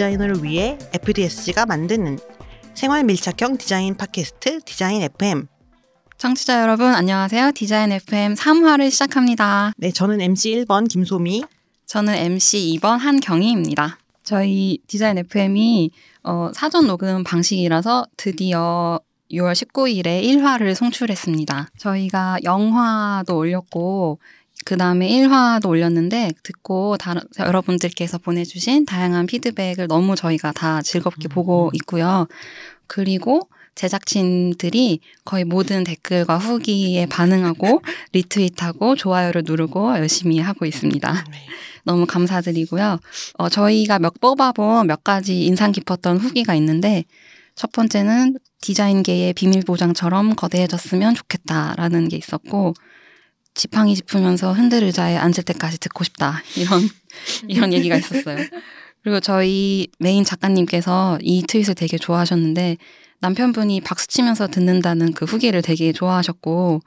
디자이너를 위해 FDS가 만드는 생활 밀착형 디자인 팟캐스트 디자인 FM. 청취자 여러분 안녕하세요. 디자인 FM 3화를 시작합니다. 네, 저는 MC 1번 김소미. 저는 MC 2번 한경희입니다. 저희 디자인 FM이 어, 사전 녹음 방식이라서 드디어 6월 19일에 1화를 송출했습니다. 저희가 영화도 올렸고 그 다음에 1화도 올렸는데 듣고 다른 여러분들께서 보내주신 다양한 피드백을 너무 저희가 다 즐겁게 음. 보고 있고요. 그리고 제작진들이 거의 모든 댓글과 후기에 반응하고 리트윗하고 좋아요를 누르고 열심히 하고 있습니다. 네. 너무 감사드리고요. 어, 저희가 몇 뽑아본 몇 가지 인상 깊었던 후기가 있는데 첫 번째는 디자인계의 비밀 보장처럼 거대해졌으면 좋겠다라는 게 있었고 지팡이 짚으면서 흔들 의자에 앉을 때까지 듣고 싶다 이런 이런 얘기가 있었어요. 그리고 저희 메인 작가님께서 이 트윗을 되게 좋아하셨는데 남편분이 박수 치면서 듣는다는 그 후기를 되게 좋아하셨고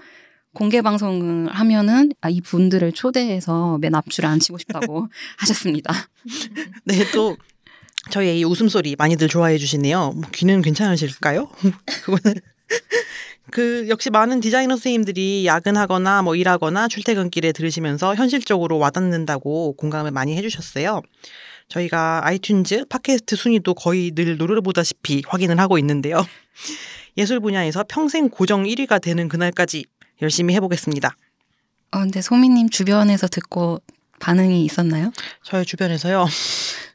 공개 방송을 하면은 아, 이 분들을 초대해서 맨 앞줄에 앉히고 싶다고 하셨습니다. 네, 또 저희의 이 웃음소리 많이들 좋아해 주시네요. 뭐 귀는 괜찮으실까요? 그거는 그 역시 많은 디자이너 선생님들이 야근하거나 뭐 일하거나 출퇴근길에 들으시면서 현실적으로 와닿는다고 공감을 많이 해주셨어요. 저희가 아이튠즈 팟캐스트 순위도 거의 늘 노려보다시피 확인을 하고 있는데요. 예술 분야에서 평생 고정 1위가 되는 그날까지 열심히 해보겠습니다. 어, 근데 소미님 주변에서 듣고 반응이 있었나요? 저의 주변에서요.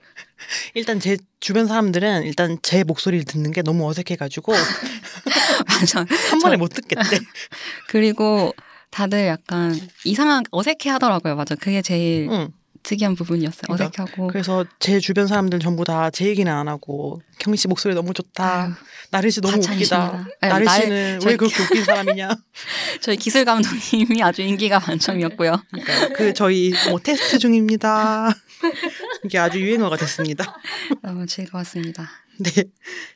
일단 제 주변 사람들은 일단 제 목소리를 듣는 게 너무 어색해가지고 맞아. 한 번에 못 듣겠대. 그리고 다들 약간 이상한 어색해 하더라고요. 맞아. 그게 제일 응. 특이한 부분이었어요. 그러니까 어색하고. 그래서 제 주변 사람들 전부 다 제 얘기는 안 하고 경희 씨 목소리 너무 좋다. 아유, 나를 씨 너무 다 웃기다. 아유, 날- 씨는 왜 그렇게 웃긴 사람이냐. 저희 기술 감독님이 아주 인기가 만점이었고요. 그러니까 그 저희 뭐 테스트 중입니다. 이게 아주 유행어가 됐습니다. 너무 즐거웠습니다. 네.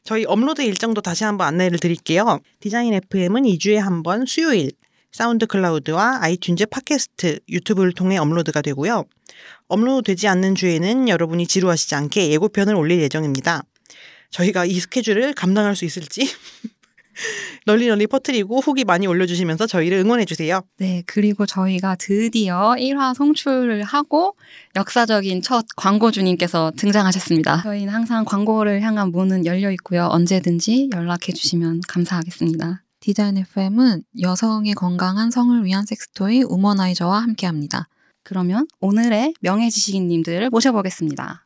저희 업로드 일정도 다시 한번 안내를 드릴게요. 디자인 FM은 2주에 한 번 수요일 사운드 클라우드와 아이튠즈 팟캐스트, 유튜브를 통해 업로드가 되고요. 업로드 되지 않는 주에는 여러분이 지루하시지 않게 예고편을 올릴 예정입니다. 저희가 이 스케줄을 감당할 수 있을지 널리 널리 퍼뜨리고 후기 많이 올려주시면서 저희를 응원해주세요. 네, 그리고 저희가 드디어 1화 송출을 하고 역사적인 첫 광고주님께서 등장하셨습니다. 저희는 항상 광고를 향한 문은 열려 있고요. 언제든지 연락해 주시면 감사하겠습니다. 디자인 FM은 여성의 건강한 성을 위한 sex toy 우머나이저와 함께합니다. 그러면 오늘의 명예 지식인님들을 모셔보겠습니다.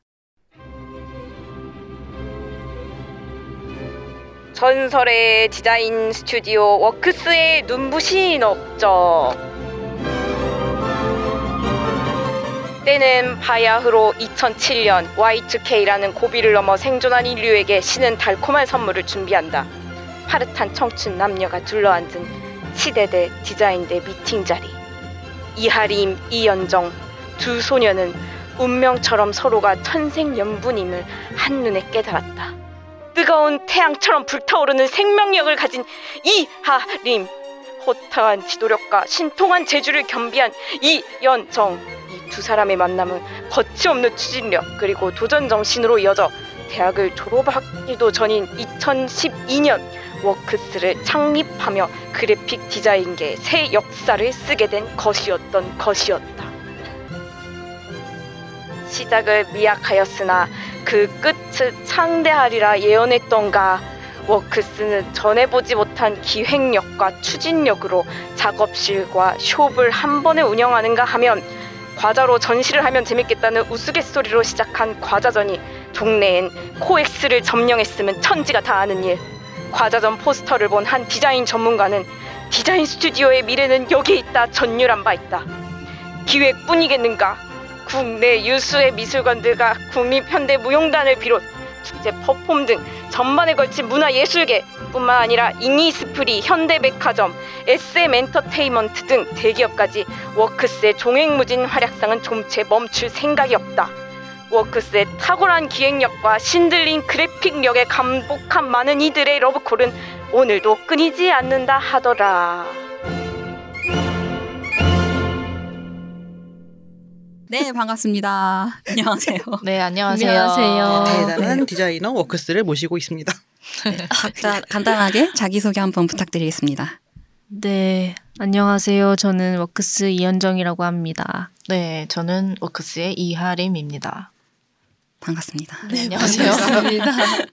전설의 디자인 스튜디오 워크스의 눈부신 업적. 때는 바야흐로 2007년 Y2K라는 고비를 넘어 생존한 인류에게 신은 달콤한 선물을 준비한다. 파릇한 청춘 남녀가 둘러앉은 치대대 디자인대 미팅 자리. 이하림, 이연정 두 소녀는 운명처럼 서로가 천생연분임을 한눈에 깨달았다. 뜨거운 태양처럼 불타오르는 생명력을 가진 이하림 호탕한 지도력과 신통한 재주를 겸비한 이연정 이 두 사람의 만남은 거침없는 추진력 그리고 도전 정신으로 이어져 대학을 졸업하기도 전인 2012년 워크스를 창립하며 그래픽 디자인계의 새 역사를 쓰게 된 것이었던 것이었다. 시작을 미약하였으나 그 끝을 창대하리라 예언했던가 워크스는 전해보지 못한 기획력과 추진력으로 작업실과 숍을 한 번에 운영하는가 하면 과자로 전시를 하면 재밌겠다는 우스갯소리로 시작한 과자전이 동네엔 코엑스를 점령했으면 천지가 다 아는 일 과자전 포스터를 본 한 디자인 전문가는 디자인 스튜디오의 미래는 여기에 있다 전율한 바 있다 기획뿐이겠는가? 국내 유수의 미술관들과 국립현대무용단을 비롯 축제 perform 등 전반에 걸친 문화예술계 뿐만 아니라 이니스프리, 현대백화점, SM 엔터테인먼트 등 대기업까지 워크스의 종횡무진 활약상은 좀채 멈출 생각이 없다. 워크스의 탁월한 기획력과 신들린 그래픽력에 감복한 많은 이들의 러브콜은 오늘도 끊이지 않는다 하더라. 네, 반갑습니다. 안녕하세요. 네, 안녕하세요. 안녕하세요. 대단한 디자이너 워크스를 모시고 있습니다. 각자 간단하게 자기소개 한번 부탁드리겠습니다. 네, 안녕하세요. 저는 워크스 이연정이라고 합니다. 네, 저는 워크스의 이하림입니다. 반갑습니다. 네, 안녕하세요.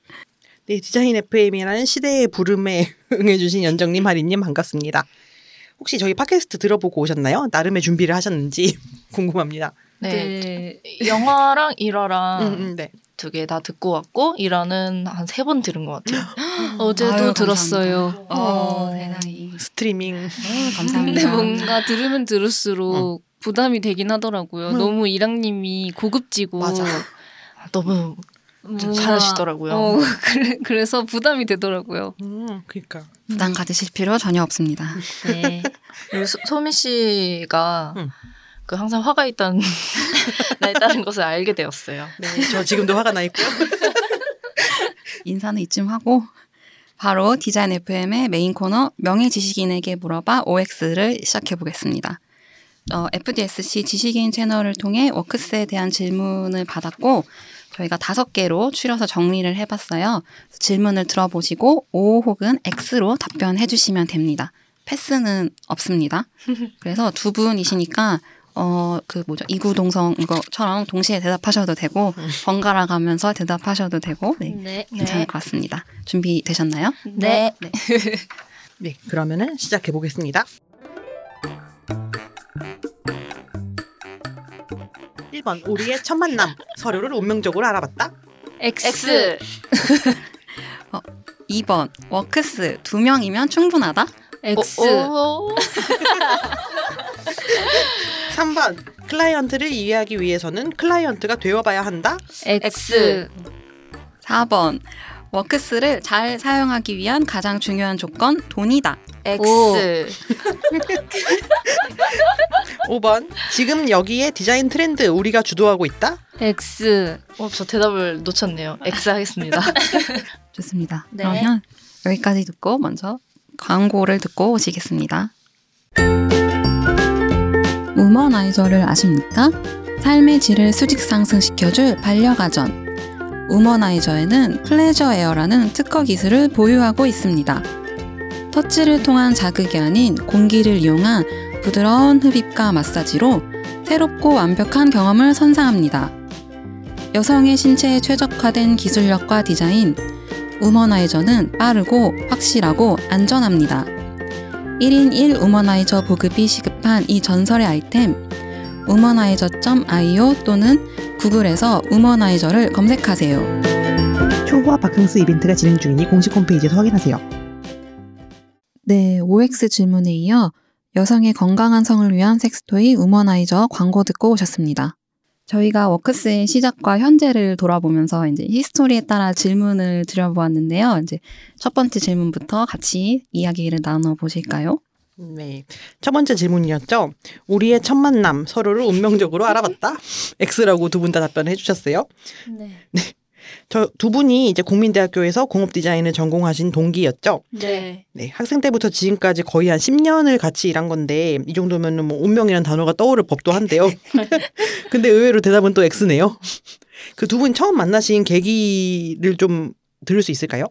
네, 디자인 FM이라는 시대의 부름에 응해주신 연정님, 하리님 반갑습니다. 혹시 저희 팟캐스트 들어보고 오셨나요? 나름의 준비를 하셨는지 궁금합니다. 네, 영화랑 일화랑 음, 음, 네. 두개 다 듣고 왔고 일화는 한 세 번 들은 것 같아요. 어제도 아유, 들었어요. 어, 세상에. 스트리밍. 네, 근데 감사합니다. 뭔가 들으면 들을수록 부담이 되긴 하더라고요. 응. 너무 이랑님이 고급지고 맞아. 너무 뭔가- 잘하시더라고요. 어, 그래, 그래서 부담이 되더라고요. 음, 그러니까. 부담 가지실 필요 전혀 없습니다. 네. 그리고 소, 소미 씨가 음. 그 항상 화가 있다는 나 있다는 것을 알게 되었어요. 네, 저 지금도 화가 나 있고요. 인사는 이쯤 하고 바로 디자인 FM의 메인 코너 명예 지식인에게 물어봐 OX를 시작해 보겠습니다. 어, FDSC 지식인 채널을 통해 워크스에 대한 질문을 받았고 저희가 다섯 개로 추려서 정리를 해봤어요. 질문을 들어보시고 O 혹은 X로 답변해 주시면 됩니다. 패스는 없습니다. 그래서 두 분이시니까 어 그 뭐죠 이구동성 이거처럼 동시에 대답하셔도 되고 번갈아 가면서 대답하셔도 되고 네, 네. 괜찮을 것 같습니다. 준비 되셨나요? 네. 네, 그러면은 시작해 보겠습니다. 1번 우리의 첫 만남 서로를 운명적으로 알아봤다. X. 2번 워크스 두 명이면 충분하다. X. 오, 오. 3번 클라이언트를 이해하기 위해서는 클라이언트가 되어봐야 한다. X. 4번 워크스를 잘 사용하기 위한 가장 중요한 조건 돈이다. X. 5번 지금 여기에 디자인 트렌드 우리가 주도하고 있다. X. 어, 저 대답을 놓쳤네요. X 하겠습니다. 좋습니다. 네. 그러면 여기까지 듣고 먼저 광고를 듣고 오시겠습니다. 우머나이저를 아십니까? 삶의 질을 수직 상승시켜줄 반려가전. 우머나이저에는 플레저 에어라는 특허 기술을 보유하고 있습니다. 터치를 통한 자극이 아닌 공기를 이용한 부드러운 흡입과 마사지로 새롭고 완벽한 경험을 선사합니다. 여성의 신체에 최적화된 기술력과 디자인, 우머나이저는 빠르고 확실하고 안전합니다. 1인 1 우머나이저 보급이 시급한 이 전설의 아이템 우머나이저.io 또는 구글에서 우머나이저를 검색하세요. 초호화 바캉스 이벤트가 진행 중이니 공식 홈페이지에서 확인하세요. 네, OX 질문에 이어 여성의 건강한 성을 위한 섹스토이 우머나이저 광고 듣고 오셨습니다. 저희가 워크스의 시작과 현재를 돌아보면서 이제 히스토리에 따라 질문을 드려보았는데요. 이제 첫 번째 질문부터 같이 이야기를 나눠 보실까요? 네. 첫 번째 질문이었죠. 우리의 첫 만남 서로를 운명적으로 알아봤다. X라고 두 분 다 답변해 주셨어요. 네. 저 두 분이 이제 국민대학교에서 공업 디자인을 전공하신 동기였죠. 네. 네. 학생 때부터 지금까지 거의 한 10년을 같이 일한 건데 이 정도면은 뭐 운명이라는 단어가 떠오를 법도 한데요. 근데 의외로 대답은 또 X네요. 그 두 분 처음 만나신 계기를 좀 들을 수 있을까요?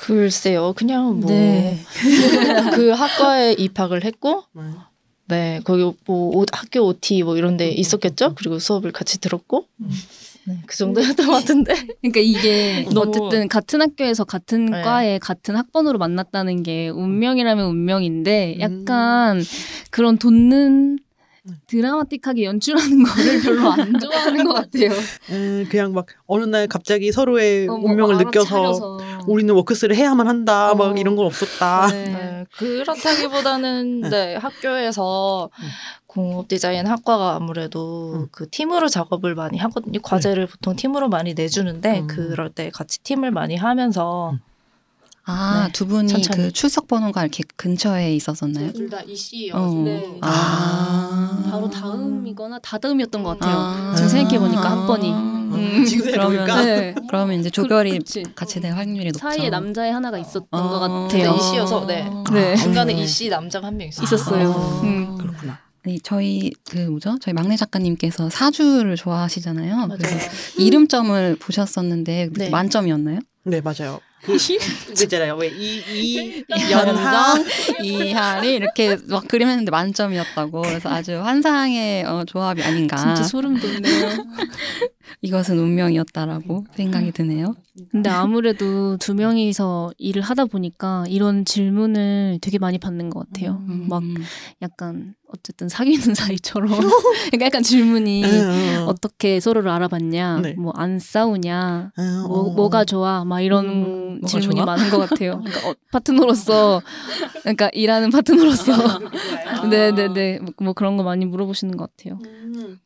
글쎄요, 그냥 뭐. 네. 그 학과에 입학을 했고, 네, 거기 뭐 오- 학교 OT 뭐 이런 데 있었겠죠? 그리고 수업을 같이 들었고, 네, 그 정도였던 것 같은데. 그러니까 이게 어쨌든 같은 학교에서 같은 네. 과에 같은 학번으로 만났다는 게 운명이라면 운명인데 약간 그런 돋는 드라마틱하게 연출하는 거를 별로 안 좋아하는 것 같아요. 음, 그냥 막 어느 날 갑자기 서로의 어, 뭐 운명을 느껴서 알아차려서. 우리는 워크스를 해야만 한다. 어. 막 이런 건 없었다. 네. 네, 그렇다기보다는 네, 학교에서 공업 디자인 학과가 아무래도 음. 그 팀으로 작업을 많이 하거든요. 과제를 보통 팀으로 많이 내주는데 음. 그럴 때 같이 팀을 많이 하면서 음. 아, 네, 두 분이 천천히. 그 출석 번호가 이렇게 근처에 있었었나요? 둘 다 이씨여. 어. 네. 아. 바로 다음이거나 다다음이었던 것 같아요. 아. 지금 생각해 보니까 한 번이. 음, 지금 생각해보니까. 그러면 네. 그러면 이제 조별이 그치. 같이 될 확률이 높죠. 사이에 남자애 하나가 있었던 어. 것 같아요. 네, 이씨여서 네. 네. 중간에 음. 이씨 남자가 한 명 있어요. 있었어요. 아. 음. 그렇구나. 네, 저희 그 뭐죠? 저희 막내 작가님께서 사주를 좋아하시잖아요. 맞아요. 그래서 이름점을 보셨었는데 네. 만점이었나요? 네 맞아요. 그 그잖아요. 왜 이 이 연정 이하리 이렇게 막 그림했는데 만점이었다고. 그래서 아주 환상의 어, 조합이 아닌가. 진짜 소름 돋네요. 이것은 운명이었다라고 생각이 드네요. 근데 아무래도 두 명이서 일을 하다 보니까 이런 질문을 되게 많이 받는 것 같아요. 음. 막 약간 어쨌든 사귀는 사이처럼 그러니까 약간 질문이 응, 어떻게 서로를 알아봤냐, 네. 뭐안 싸우냐, 응, 뭐, 어. 뭐가 좋아, 막 이런 음, 질문이 좋아? 많은 것 같아요. 그러니까 어, 파트너로서, 그러니까 일하는 파트너로서, 네네네, 뭐, 뭐 그런 거 많이 물어보시는 것 같아요. 그럼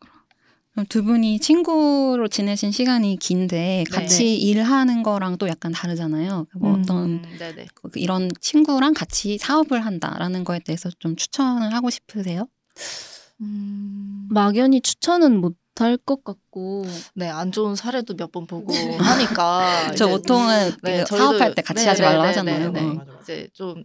두 분이 친구로 지내신 시간이 긴데 같이 일하는 거랑 또 약간 다르잖아요. 뭐 음. 어떤 음, 네네. 그 이런 친구랑 같이 사업을 한다라는 거에 대해서 좀 추천을 하고 싶으세요? 음, 막연히 추천은 못할것 같고, 네, 안 좋은 사례도 몇 번 보고 하니까 저 이제 보통은 네, 사업할 때 같이 네, 하지 네, 말라고 네, 하잖아요. 네, 네. 어. 맞아, 맞아. 이제 좀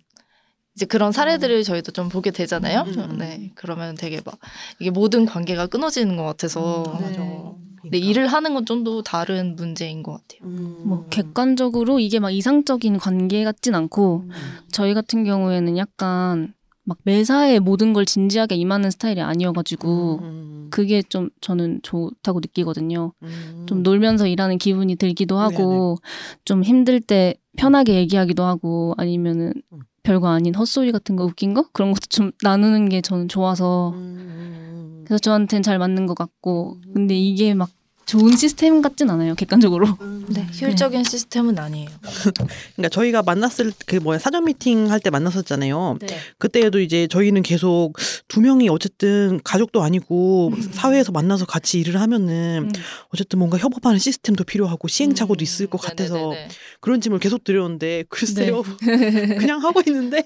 이제 그런 사례들을 저희도 좀 보게 되잖아요. 음, 음, 음. 네, 그러면 되게 막 이게 모든 관계가 끊어지는 것 같아서 아, 맞아. 네. 근데 일을 하는 건 좀 더 다른 문제인 것 같아요. 음. 뭐 객관적으로 이게 막 이상적인 관계 같진 않고, 저희 같은 경우에는 약간 막 매사에 모든 걸 진지하게 임하는 스타일이 아니어가지고, 음. 그게 좀 저는 좋다고 느끼거든요. 음. 좀 놀면서 일하는 기분이 들기도 하고 좀 힘들 때 편하게 얘기하기도 하고 아니면은 음. 별거 아닌 헛소리 같은 거 웃긴 거? 그런 것도 좀 나누는 게 저는 좋아서. 음. 그래서 저한테는 잘 맞는 것 같고. 근데 이게 막 좋은 시스템 같진 않아요 객관적으로 네, 효율적인 시스템은 아니에요. 그러니까 저희가 만났을 그 뭐야 사전 미팅 할 때 만났었잖아요. 네. 그때도 이제 저희는 계속 두 명이 어쨌든 가족도 아니고 사회에서 만나서 같이 일을 하면은 음. 어쨌든 뭔가 협업하는 시스템도 필요하고 시행착오도 음, 있을 것 같아서. 그런 질문을 계속 드렸는데 글쎄요 그냥 하고 있는데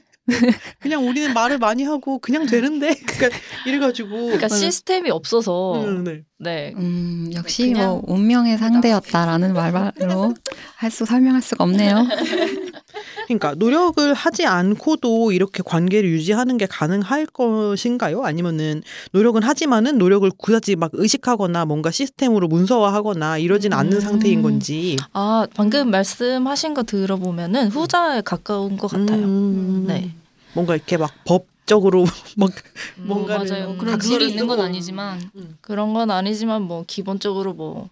그냥 우리는 말을 많이 하고 그냥 되는데 그러니까 이래가지고 그러니까 시스템이 없어서 음, 네. 네. 음, 역시 그냥 뭐 운명의 상대였다라는 말로 할 수 설명할 수가 없네요. 그러니까 노력을 하지 않고도 이렇게 관계를 유지하는 게 가능할 것인가요? 아니면은 노력은 하지만은 노력을 굳이 막 의식하거나 뭔가 시스템으로 문서화하거나 이러진 않는 음. 상태인 건지. 아 방금 말씀하신 거 들어보면은 후자에 가까운 것 같아요. 음. 네. 뭔가 이렇게 막 법 적으로 막 음, 뭔가를 맞아요 음, 그런 룰이 있는 건. 아니지만 그런 건 아니지만 뭐 기본적으로 뭐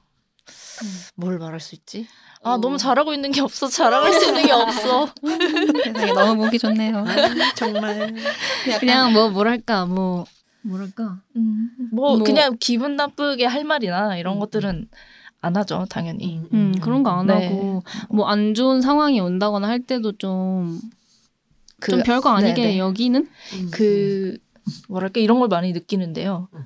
뭘 말할 수 있지? 아 너무 잘하고 있는 게 없어 자랑할 수 있는 게 없어. 세상에 너무 보기 좋네요. 아, 정말 그냥 뭐 뭐랄까 뭐 뭐랄까 뭐, 뭐- 그냥 기분 나쁘게 할 말이나 이런 것들은 안 하죠 당연히. 음 그런 거안 네. 하고 뭐안 좋은 상황이 온다거나 할 때도 좀 좀 그- 별거 아니게 네네. 여기는 그 뭐랄까 이런 걸 많이 느끼는데요. 음.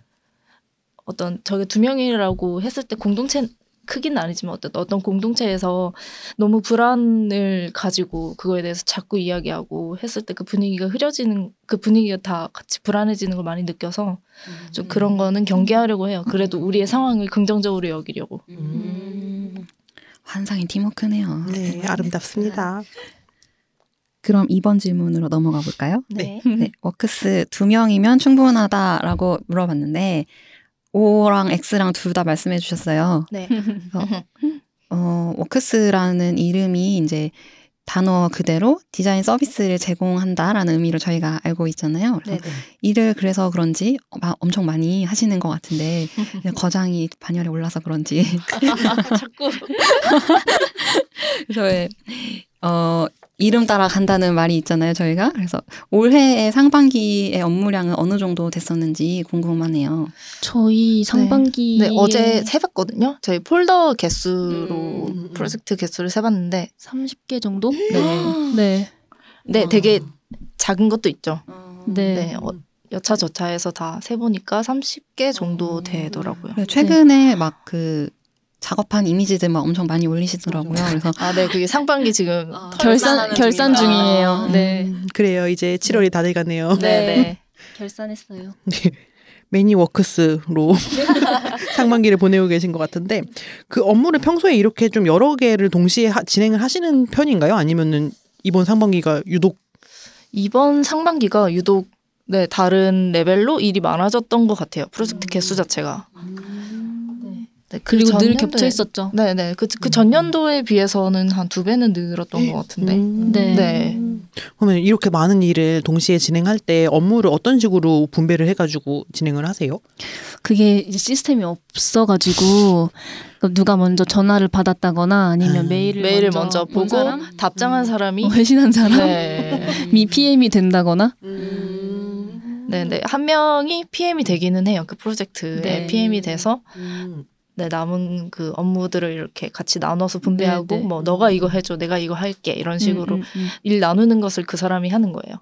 어떤 저게 두 명이라고 했을 때 공동체 크기는 아니지만 어떤 어떤 공동체에서 너무 불안을 가지고 그거에 대해서 자꾸 이야기하고 했을 때 그 분위기가 흐려지는 그 분위기가 다 같이 불안해지는 걸 많이 느껴서 좀 그런 거는 경계하려고 해요. 그래도 우리의 상황을 긍정적으로 여기려고. 음, 환상의 팀워크네요. 네 아름답습니다. 그럼 이번 질문으로 넘어가 볼까요? 네. 네, 워크스 두 명이면 충분하다라고 물어봤는데 O랑 X랑 둘 다 말씀해 주셨어요. 네. 어, 워크스라는 이름이 이제 단어 그대로 디자인 서비스를 제공한다라는 의미로 저희가 알고 있잖아요. 그래서 네네. 일을 그래서 그런지 마- 엄청 많이 하시는 것 같은데 거장이 반열에 올라서 그런지 자꾸 그래서 왜, 어, 이름 따라 간다는 말이 있잖아요, 저희가. 그래서 올해의 상반기의 업무량은 어느 정도 됐었는지 궁금하네요. 저희 상반기 네, 어제 세봤거든요. 저희 폴더 개수로 음, 음, 음. 프로젝트 개수를 세봤는데 30개 정도? 네. 네. 네, 되게 작은 것도 있죠. 네. 네, 어, 여차저차해서 다 세보니까 30개 정도 되더라고요. 네, 최근에 막 그 작업한 이미지들 막 엄청 많이 올리시더라고요. 그래서 아, 네, 그게 상반기 지금 결산 결산 중이에요. 네. 음, 그래요. 이제 7월이 다 돼 가네요. 네, 네. 결산했어요. 매니워크스로 상반기를 보내고 계신 것 같은데 그 업무를 평소에 이렇게 좀 여러 개를 동시에 하- 진행을 하시는 편인가요? 아니면은 이번 상반기가 유독 이번 상반기가 유독 네, 다른 레벨로 일이 많아졌던 것 같아요. 프로젝트 개수 자체가. 네. 네, 그 그리고 늘 전년도에- 겹쳐 있었죠. 네, 네. 그, 그 전년도에 비해서는 한 두 배는 늘었던 것 같은데. 음. 네. 네. 그러면 이렇게 많은 일을 동시에 진행할 때 업무를 어떤 식으로 분배를 해가지고 진행을 하세요? 그게 이제 시스템이 없어가지고 그 누가 먼저 전화를 받았다거나 아니면 음. 메일을 메일을 먼저, 먼저 본 보고 사람? 답장한 사람이 어, 회신한 사람 네. 미 PM이 된다거나 네, 네. 한 명이 PM이 되기는 해요. 그 프로젝트에 네. PM이 돼서 네, 남은 그 업무들을 이렇게 같이 나눠서 분배하고 네, 네. 뭐 너가 이거 해줘, 내가 이거 할게 이런 식으로 음, 음, 음. 일 나누는 것을 그 사람이 하는 거예요.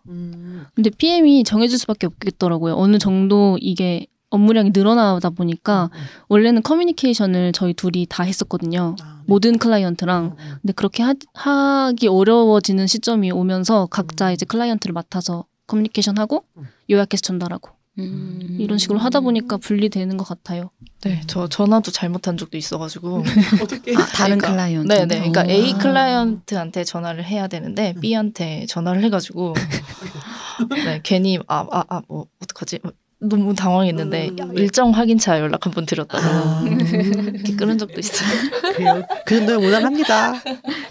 근데 PM이 정해질 수밖에 없겠더라고요. 어느 정도 이게 업무량이 늘어나다 보니까 원래는 커뮤니케이션을 저희 둘이 다 했었거든요. 아, 네. 모든 클라이언트랑 근데 그렇게 하, 하기 어려워지는 시점이 오면서 각자 이제 클라이언트를 맡아서 커뮤니케이션 하고 음. 요약해서 전달하고 음. 이런 식으로 하다 보니까 분리되는 것 같아요. 네, 저 전화도 잘못한 적도 있어가지고. 어떻게 아, 다른 그러니까, 클라이언트. 네, 네. 그러니까 오. A 클라이언트한테 전화를 해야 되는데 음. B한테 전화를 해가지고 네, 괜히 아, 아, 아, 뭐 어떡하지? 너무 당황했는데 음. 일정 확인차 연락 한번 드렸다가 아, 이렇게 끊은 적도 있어요. 그래요. 그 정도면 무난합니다.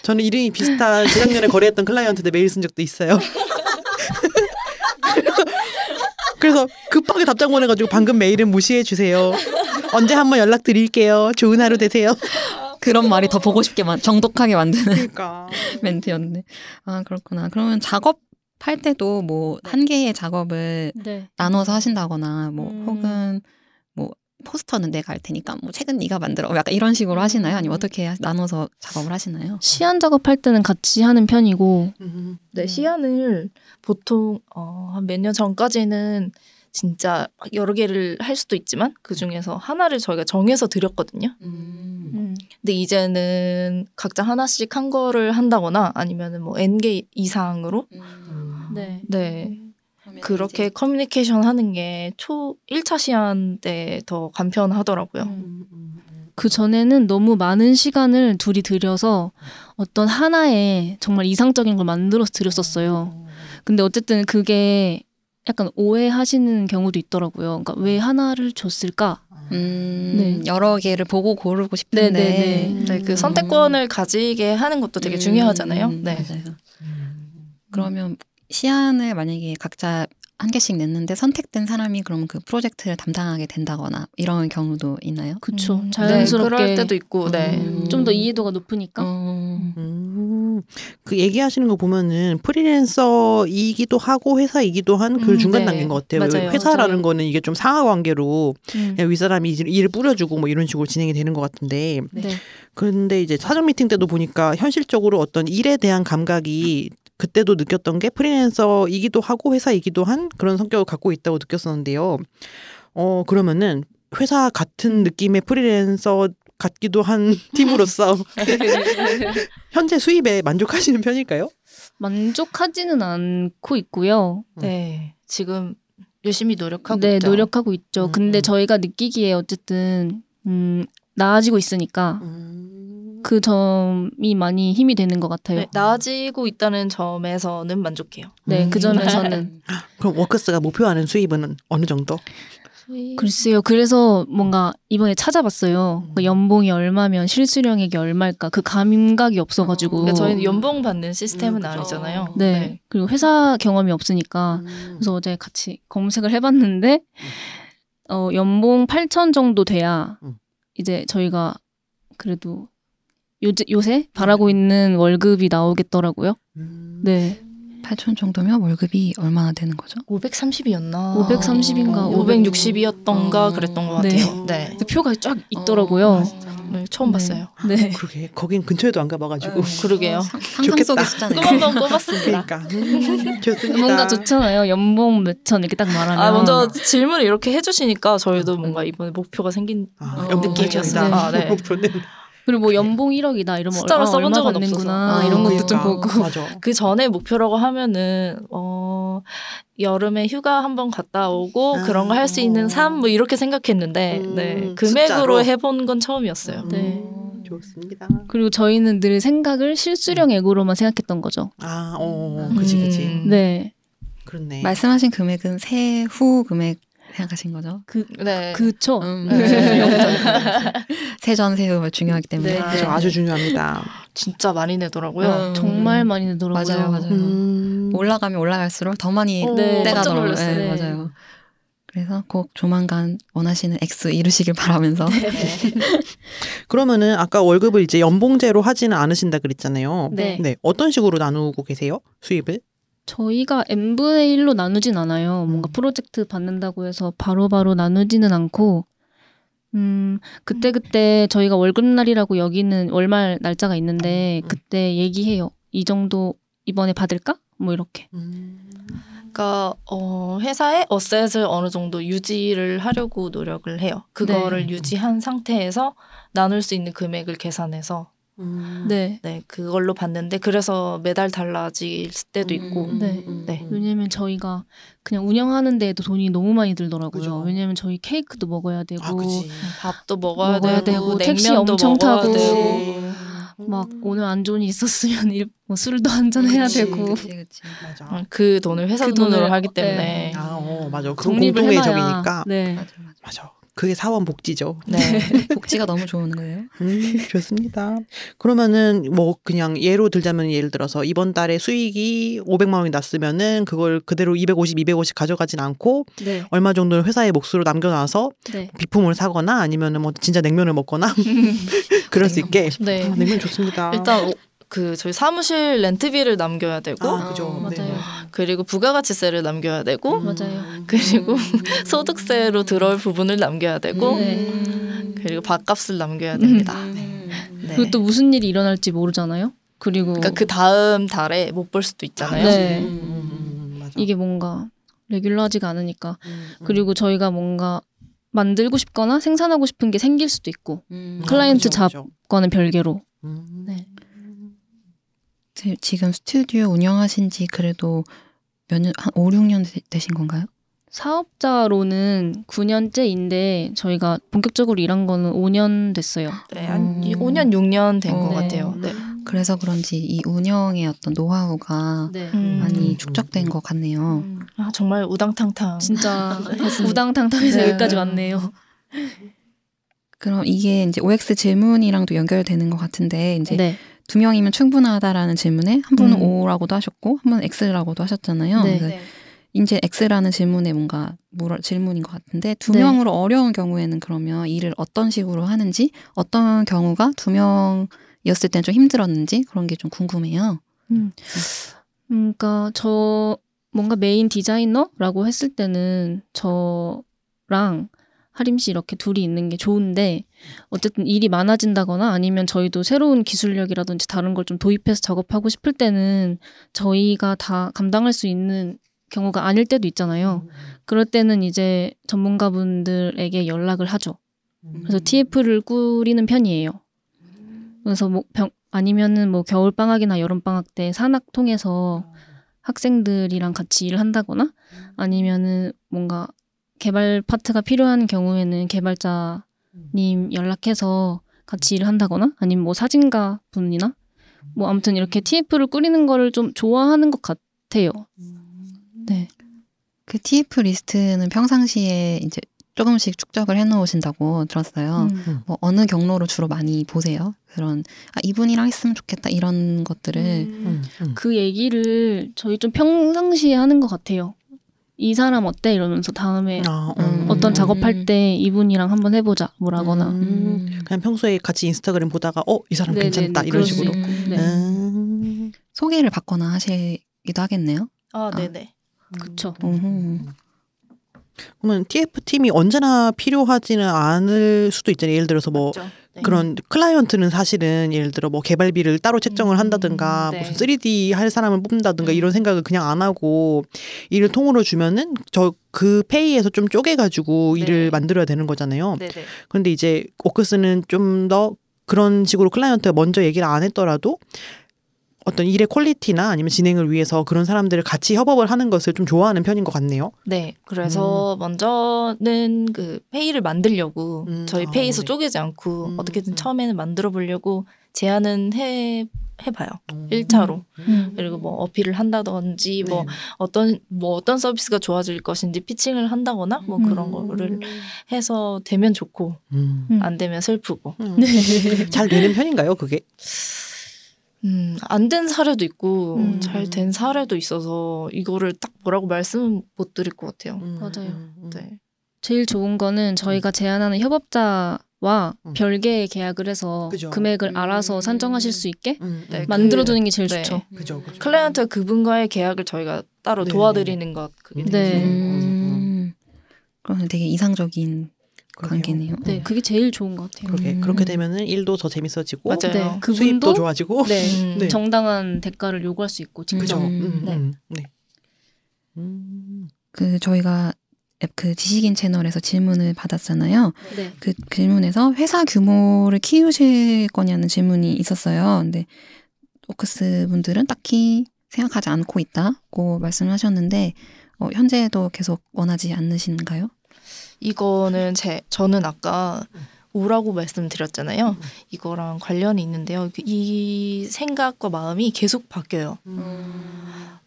저는 이름이 비슷한 재작년에 거래했던 클라이언트한테 메일 쓴 적도 있어요. 그래서 급하게 답장 보내가지고 방금 메일은 무시해 주세요. 언제 한번 연락 드릴게요. 좋은 하루 되세요. 그런 말이 더 보고 싶게 만, 정독하게 만드는 그러니까. 멘트였네. 아 그렇구나. 그러면 작업 할 때도 뭐 한 개의 작업을 네. 나눠서 하신다거나 뭐 음. 혹은 뭐 포스터는 내가 할 테니까 뭐 책은 네가 만들어 뭐 약간 이런 식으로 하시나요? 아니면 어떻게 하- 나눠서 작업을 하시나요? 시안 작업할 때는 같이 하는 편이고 음. 네, 시안을 보통 어, 한 몇 년 전까지는 진짜 막 여러 개를 할 수도 있지만 그 중에서 하나를 저희가 정해서 드렸거든요. 음. 근데 이제는 각자 하나씩 한 거를 한다거나 아니면은 뭐 n 개 이상으로 네. 네 그렇게 커뮤니케이션 하는 게 초 1차 시안 때더 간편하더라고요. 음. 그 전에는 너무 많은 시간을 둘이 들여서 어떤 하나의 정말 이상적인 걸 만들어서 드렸었어요. 근데 어쨌든 그게 약간 오해하시는 경우도 있더라고요. 그러니까 왜 하나를 줬을까? 음, 네. 여러 개를 보고 고르고 싶은데 네네네. 네, 그 선택권을 가지게 하는 것도 되게 중요하잖아요. 음, 네. 맞아요. 그러면 시안을 만약에 각자 한 개씩 냈는데 선택된 사람이 그럼 그 프로젝트를 담당하게 된다거나 이런 경우도 있나요? 그쵸. 음, 자연스럽게 네, 그럴 때도 있고, 네. 음. 좀더 이해도가 높으니까. 음. 음, 그 얘기하시는 거 보면은 프리랜서이기도 하고 회사이기도 한그 음, 중간 네. 단계인 것 같아요. 맞아요. 회사라는 맞아요. 거는 이게 좀 상하 관계로 음. 윗사람이 일- 일을 뿌려주고 뭐 이런 식으로 진행이 되는 것 같은데 네. 그런데 이제 사전 미팅 때도 보니까 현실적으로 어떤 일에 대한 감각이 그때도 느꼈던 게 프리랜서이기도 하고 회사이기도 한 그런 성격을 갖고 있다고 느꼈었는데요. 어 그러면은 회사 같은 느낌의 프리랜서 같기도 한 팀으로서 현재 수입에 만족하시는 편일까요? 만족하지는 않고 있고요. 네. 지금 열심히 노력하고 네, 있죠. 노력하고 있죠. 음, 근데 음. 저희가 느끼기에 어쨌든 음, 나아지고 있으니까 그 점이 많이 힘이 되는 것 같아요. 네, 나아지고 있다는 점에서는 만족해요. 네, 그 음. 점에서는 그럼 워크스가 목표하는 수입은 어느 정도? 글쎄요. 그래서 뭔가 이번에 찾아봤어요. 음. 그 연봉이 얼마면 실수령액이 얼마일까 그 감각이 없어가지고. 그러니까 저희는 연봉 받는 시스템은 음, 그죠. 아니잖아요. 네. 그리고 회사 경험이 없으니까 음. 그래서 어제 같이 검색을 해봤는데 어 연봉 8천 정도 돼야 음. 이제 저희가 그래도 요새 요새 바라고 있는 월급이 나오겠더라고요. 음. 네, 8천 정도면 월급이 얼마나 되는 거죠? 530이었나? 530인가 560이었던가 어. 그랬던 것 네. 같아요. 네. 그 표가 쫙 있더라고요. 어. 네, 처음 네. 봤어요. 네. 그러게 거긴 근처에도 안 가봐가지고 네. 그러게요. 상상 숫자네요. 꿈 한번 꿔봤습니다. 그러니까 음, 좋습니다. 뭔가 좋잖아요. 연봉 몇 천 이렇게 딱 말하면. 아 먼저 질문을 이렇게 해주시니까 저희도 뭔가 이번에 목표가 생긴 아, 어. 느낌이었어요. 아, 네. 좋네요. 그리고 뭐 연봉 1억이다 이러면 숫자로 얼마, 써본 얼마 적은 받는구나 없어서. 이런 아, 것도 좀 그러니까. 보고. 맞아. 그 전에 목표라고 하면은 어 여름에 휴가 한번 갔다 오고 아. 그런 거 할 수 있는 삶 뭐 이렇게 생각했는데 음, 네 숫자로? 금액으로 해본 건 처음이었어요. 네. 음, 좋습니다. 그리고 저희는 늘 생각을 실수령액으로만 생각했던 거죠. 아, 어, 그지, 그지. 음. 네. 그렇네. 말씀하신 금액은 세후 금액 생각하신 거죠? 그 네. 그쵸. 음, 네. 세전 세후 중요하기 때문에. 네. 그죠, 아주 중요합니다. 진짜 많이 내더라고요. 음. 정말 많이 내더라고요. 맞아요, 맞아요. 음, 올라가면 올라갈수록 더 많이 어, 네. 때가. 놀랐어요. 네, 네. 맞아요. 그래서 꼭 조만간 원하시는 X 이루시길 바라면서 그러면은 아까 월급을 이제 연봉제로 하지는 않으신다 그랬잖아요. 네. 네, 어떤 식으로 나누고 계세요? 수입을? 저희가 n분의 1로 나누진 않아요. 뭔가 음. 프로젝트 받는다고 해서 바로바로 나누지는 않고, 음, 그때 그때 저희가 월급날이라고 여기는 월말 날짜가 있는데, 음. 그때 얘기해요. 이 정도 이번에 받을까? 뭐 이렇게. 그러니까 어, 회사의 어셋을 어느 정도 유지를 하려고 노력을 해요. 그거를 네. 유지한 상태에서 나눌 수 있는 금액을 계산해서 음. 네. 네 그걸로 받는데 그래서 매달 달라질 때도 있고 음, 네. 음, 네. 음. 왜냐면 저희가 그냥 운영하는 데에도 돈이 너무 많이 들더라고요. 그죠. 왜냐면 저희 케이크도 먹어야 되고, 아, 그지. 밥도 먹어야, 먹어야 되고, 되고, 택시 엄청 타고. 되고. 막 오늘 안 좋은 일 있었으면 일- 뭐 술도 한잔 해야 되고. 그치, 그치. 맞아. 어, 그 돈을 회사 그 돈으로 돈을- 하기 네. 때문에 아, 어, 맞아. 독립을 해놔야. 적이니까. 네. 맞아, 맞아. 맞아. 그게 사원 복지죠. 네. 복지가 너무 좋은 거예요. 음, 좋습니다. 그러면은 뭐 그냥 예로 들자면 예를 들어서 이번 달에 수익이 500만 원이 났으면은 그걸 그대로 250, 250 가져가진 않고 네. 얼마 정도는 회사의 몫으로 남겨놔서 네. 비품을 사거나 아니면은 뭐 진짜 냉면을 먹거나 그럴 수 있게. 네. 아, 냉면 좋습니다. 일단 오- 그 저희 사무실 렌트비를 남겨야 되고 아, 그죠. 어, 네. 맞아요. 그리고 부가가치세를 남겨야 되고 음. 맞아요. 그리고 소득세로 들어올 부분을 남겨야 되고 네. 그리고 밥값을 남겨야 됩니다. 음. 네. 그리고 또 무슨 일이 일어날지 모르잖아요. 그리고 그러니까 그 다음 달에 못 볼 수도 있잖아요. 네. 음, 음, 음. 이게 뭔가 레귤러하지가 않으니까. 음, 음. 그리고 저희가 뭔가 만들고 싶거나 생산하고 싶은 게 생길 수도 있고 음. 클라이언트 그죠, 그죠. 거는 별개로. 음. 네. 지- 지금 스튜디오 운영하신 지 그래도 몇 년, 한 5, 6년 되- 되신 건가요? 사업자로는 9년째인데 저희가 본격적으로 일한 거는 5년 됐어요. 네, 한 음. 5년 6년 된것 어. 같아요. 네. 그래서 그런지 이 운영의 어떤 노하우가 네. 음. 많이 축적된 것 같네요. 아, 정말 우당탕탕. 진짜 우당탕탕해서 네. 여기까지 왔네요. 그럼 이게 이제 OX 질문이랑도 연결되는 것 같은데 이제 네. 두 명이면 충분하다라는 질문에 한 분은 음. O라고도 하셨고 한 분은 X라고도 하셨잖아요. 네. 그래서 이제 X라는 질문에 뭔가 질문인 것 같은데 두 네. 명으로 어려운 경우에는 그러면 일을 어떤 식으로 하는지 어떤 경우가 두 명이었을 때는 좀 힘들었는지 그런 게 좀 궁금해요. 음. 그러니까 저 뭔가 메인 디자이너라고 했을 때는 저랑 하림 씨 이렇게 둘이 있는 게 좋은데 어쨌든 일이 많아진다거나 아니면 저희도 새로운 기술력이라든지 다른 걸 좀 도입해서 작업하고 싶을 때는 저희가 다 감당할 수 있는 경우가 아닐 때도 있잖아요. 그럴 때는 이제 전문가분들에게 연락을 하죠. 그래서 TF를 꾸리는 편이에요. 그래서 뭐 병, 아니면은 뭐 겨울 방학이나 여름 방학 때 산학 통해서 학생들이랑 같이 일을 한다거나 아니면은 뭔가 개발 파트가 필요한 경우에는 개발자님 연락해서 같이 일을 한다거나 아니면 뭐 사진가 분이나 뭐 아무튼 이렇게 TF를 꾸리는 거를 좀 좋아하는 것 같아요. 네. 그 TF 리스트는 평상시에 이제 조금씩 축적을 해놓으신다고 들었어요. 음. 뭐 어느 경로로 주로 많이 보세요? 그런 아 이분이랑 했으면 좋겠다 이런 것들을 음, 음. 그 얘기를 저희 좀 평상시에 하는 것 같아요. 이 사람 어때? 이러면서 다음에 아, 음. 어떤 음. 작업할 때 이분이랑 한번 해보자 뭐라거나 음. 그냥 평소에 같이 인스타그램 보다가 어 이 사람 네네네, 괜찮다 이런 식으로. 있고. 네. 음. 소개를 받거나 하시기도 하겠네요. 아, 네네. 그쵸. 음. 그러면 TF 팀이 언제나 필요하지는 않을 수도 있잖아요. 예를 들어서 뭐 맞죠. 네. 그런 클라이언트는 사실은 예를 들어 뭐 개발비를 따로 책정을 음, 한다든가 네. 무슨 3D 할 사람을 뽑는다든가 음. 이런 생각을 그냥 안 하고 일을 통으로 주면은 저 그 페이에서 좀 쪼개가지고 네. 일을 만들어야 되는 거잖아요. 그런데 이제 워크스는 좀 더 그런 식으로 클라이언트가 먼저 얘기를 안 했더라도 어떤 일의 quality나 아니면 진행을 위해서 그런 사람들을 같이 협업을 하는 것을 좀 좋아하는 편인 것 같네요. 네, 그래서 먼저는 그 페이를 만들려고 음, 저희 아, 페이에서 네. 쪼개지 않고 음, 어떻게든 음. 처음에는 만들어 보려고 제안은 해 해봐요. 음. 일차로 음. 그리고 뭐 어필을 한다든지 뭐 네. 어떤 뭐 어떤 서비스가 좋아질 것인지 피칭을 한다거나 뭐 그런 음. 거를 해서 되면 좋고 음. 음. 안 되면 슬프고 음. 네. 잘 되는 편인가요, 그게? 음, 안 된 사례도 있고 음. 잘된 사례도 있어서 이거를 딱 뭐라고 말씀 못 드릴 것 같아요. 음, 맞아요. 음, 음. 네. 제일 좋은 거는 저희가 제안하는 협업자와 음. 별개의 계약을 해서 그죠. 금액을 음. 알아서 산정하실 수 있게 음, 네, 음. 만들어두는 게 제일 네. 좋죠. 그죠, 그죠. 클라이언트 그분과의 계약을 저희가 따로 네, 도와드리는 것 그게 음. 네. 되게 음. 그러면 되게 이상적인. 관계네요. 네, 그게 제일 좋은 것 같아요. 그러게 음. 그렇게 되면은 일도 더 재밌어지고 맞아요. 네, 수입도 그분도 좋아지고 네, 음. 네. 정당한 대가를 요구할 수 있고 직접. 그죠. 음. 음, 네. 음, 네. 음. 그 저희가 그 지식인 채널에서 질문을 받았잖아요. 네. 그 질문에서 회사 규모를 키우실 거냐는 질문이 있었어요. 근데 오크스 분들은 딱히 생각하지 않고 있다고 말씀을 하셨는데 어, 현재도 계속 원하지 않으신가요? 이거는 제 저는 아까 오라고 말씀드렸잖아요. 음. 이거랑 관련이 있는데요. 그이 생각과 마음이 계속 바뀌어요.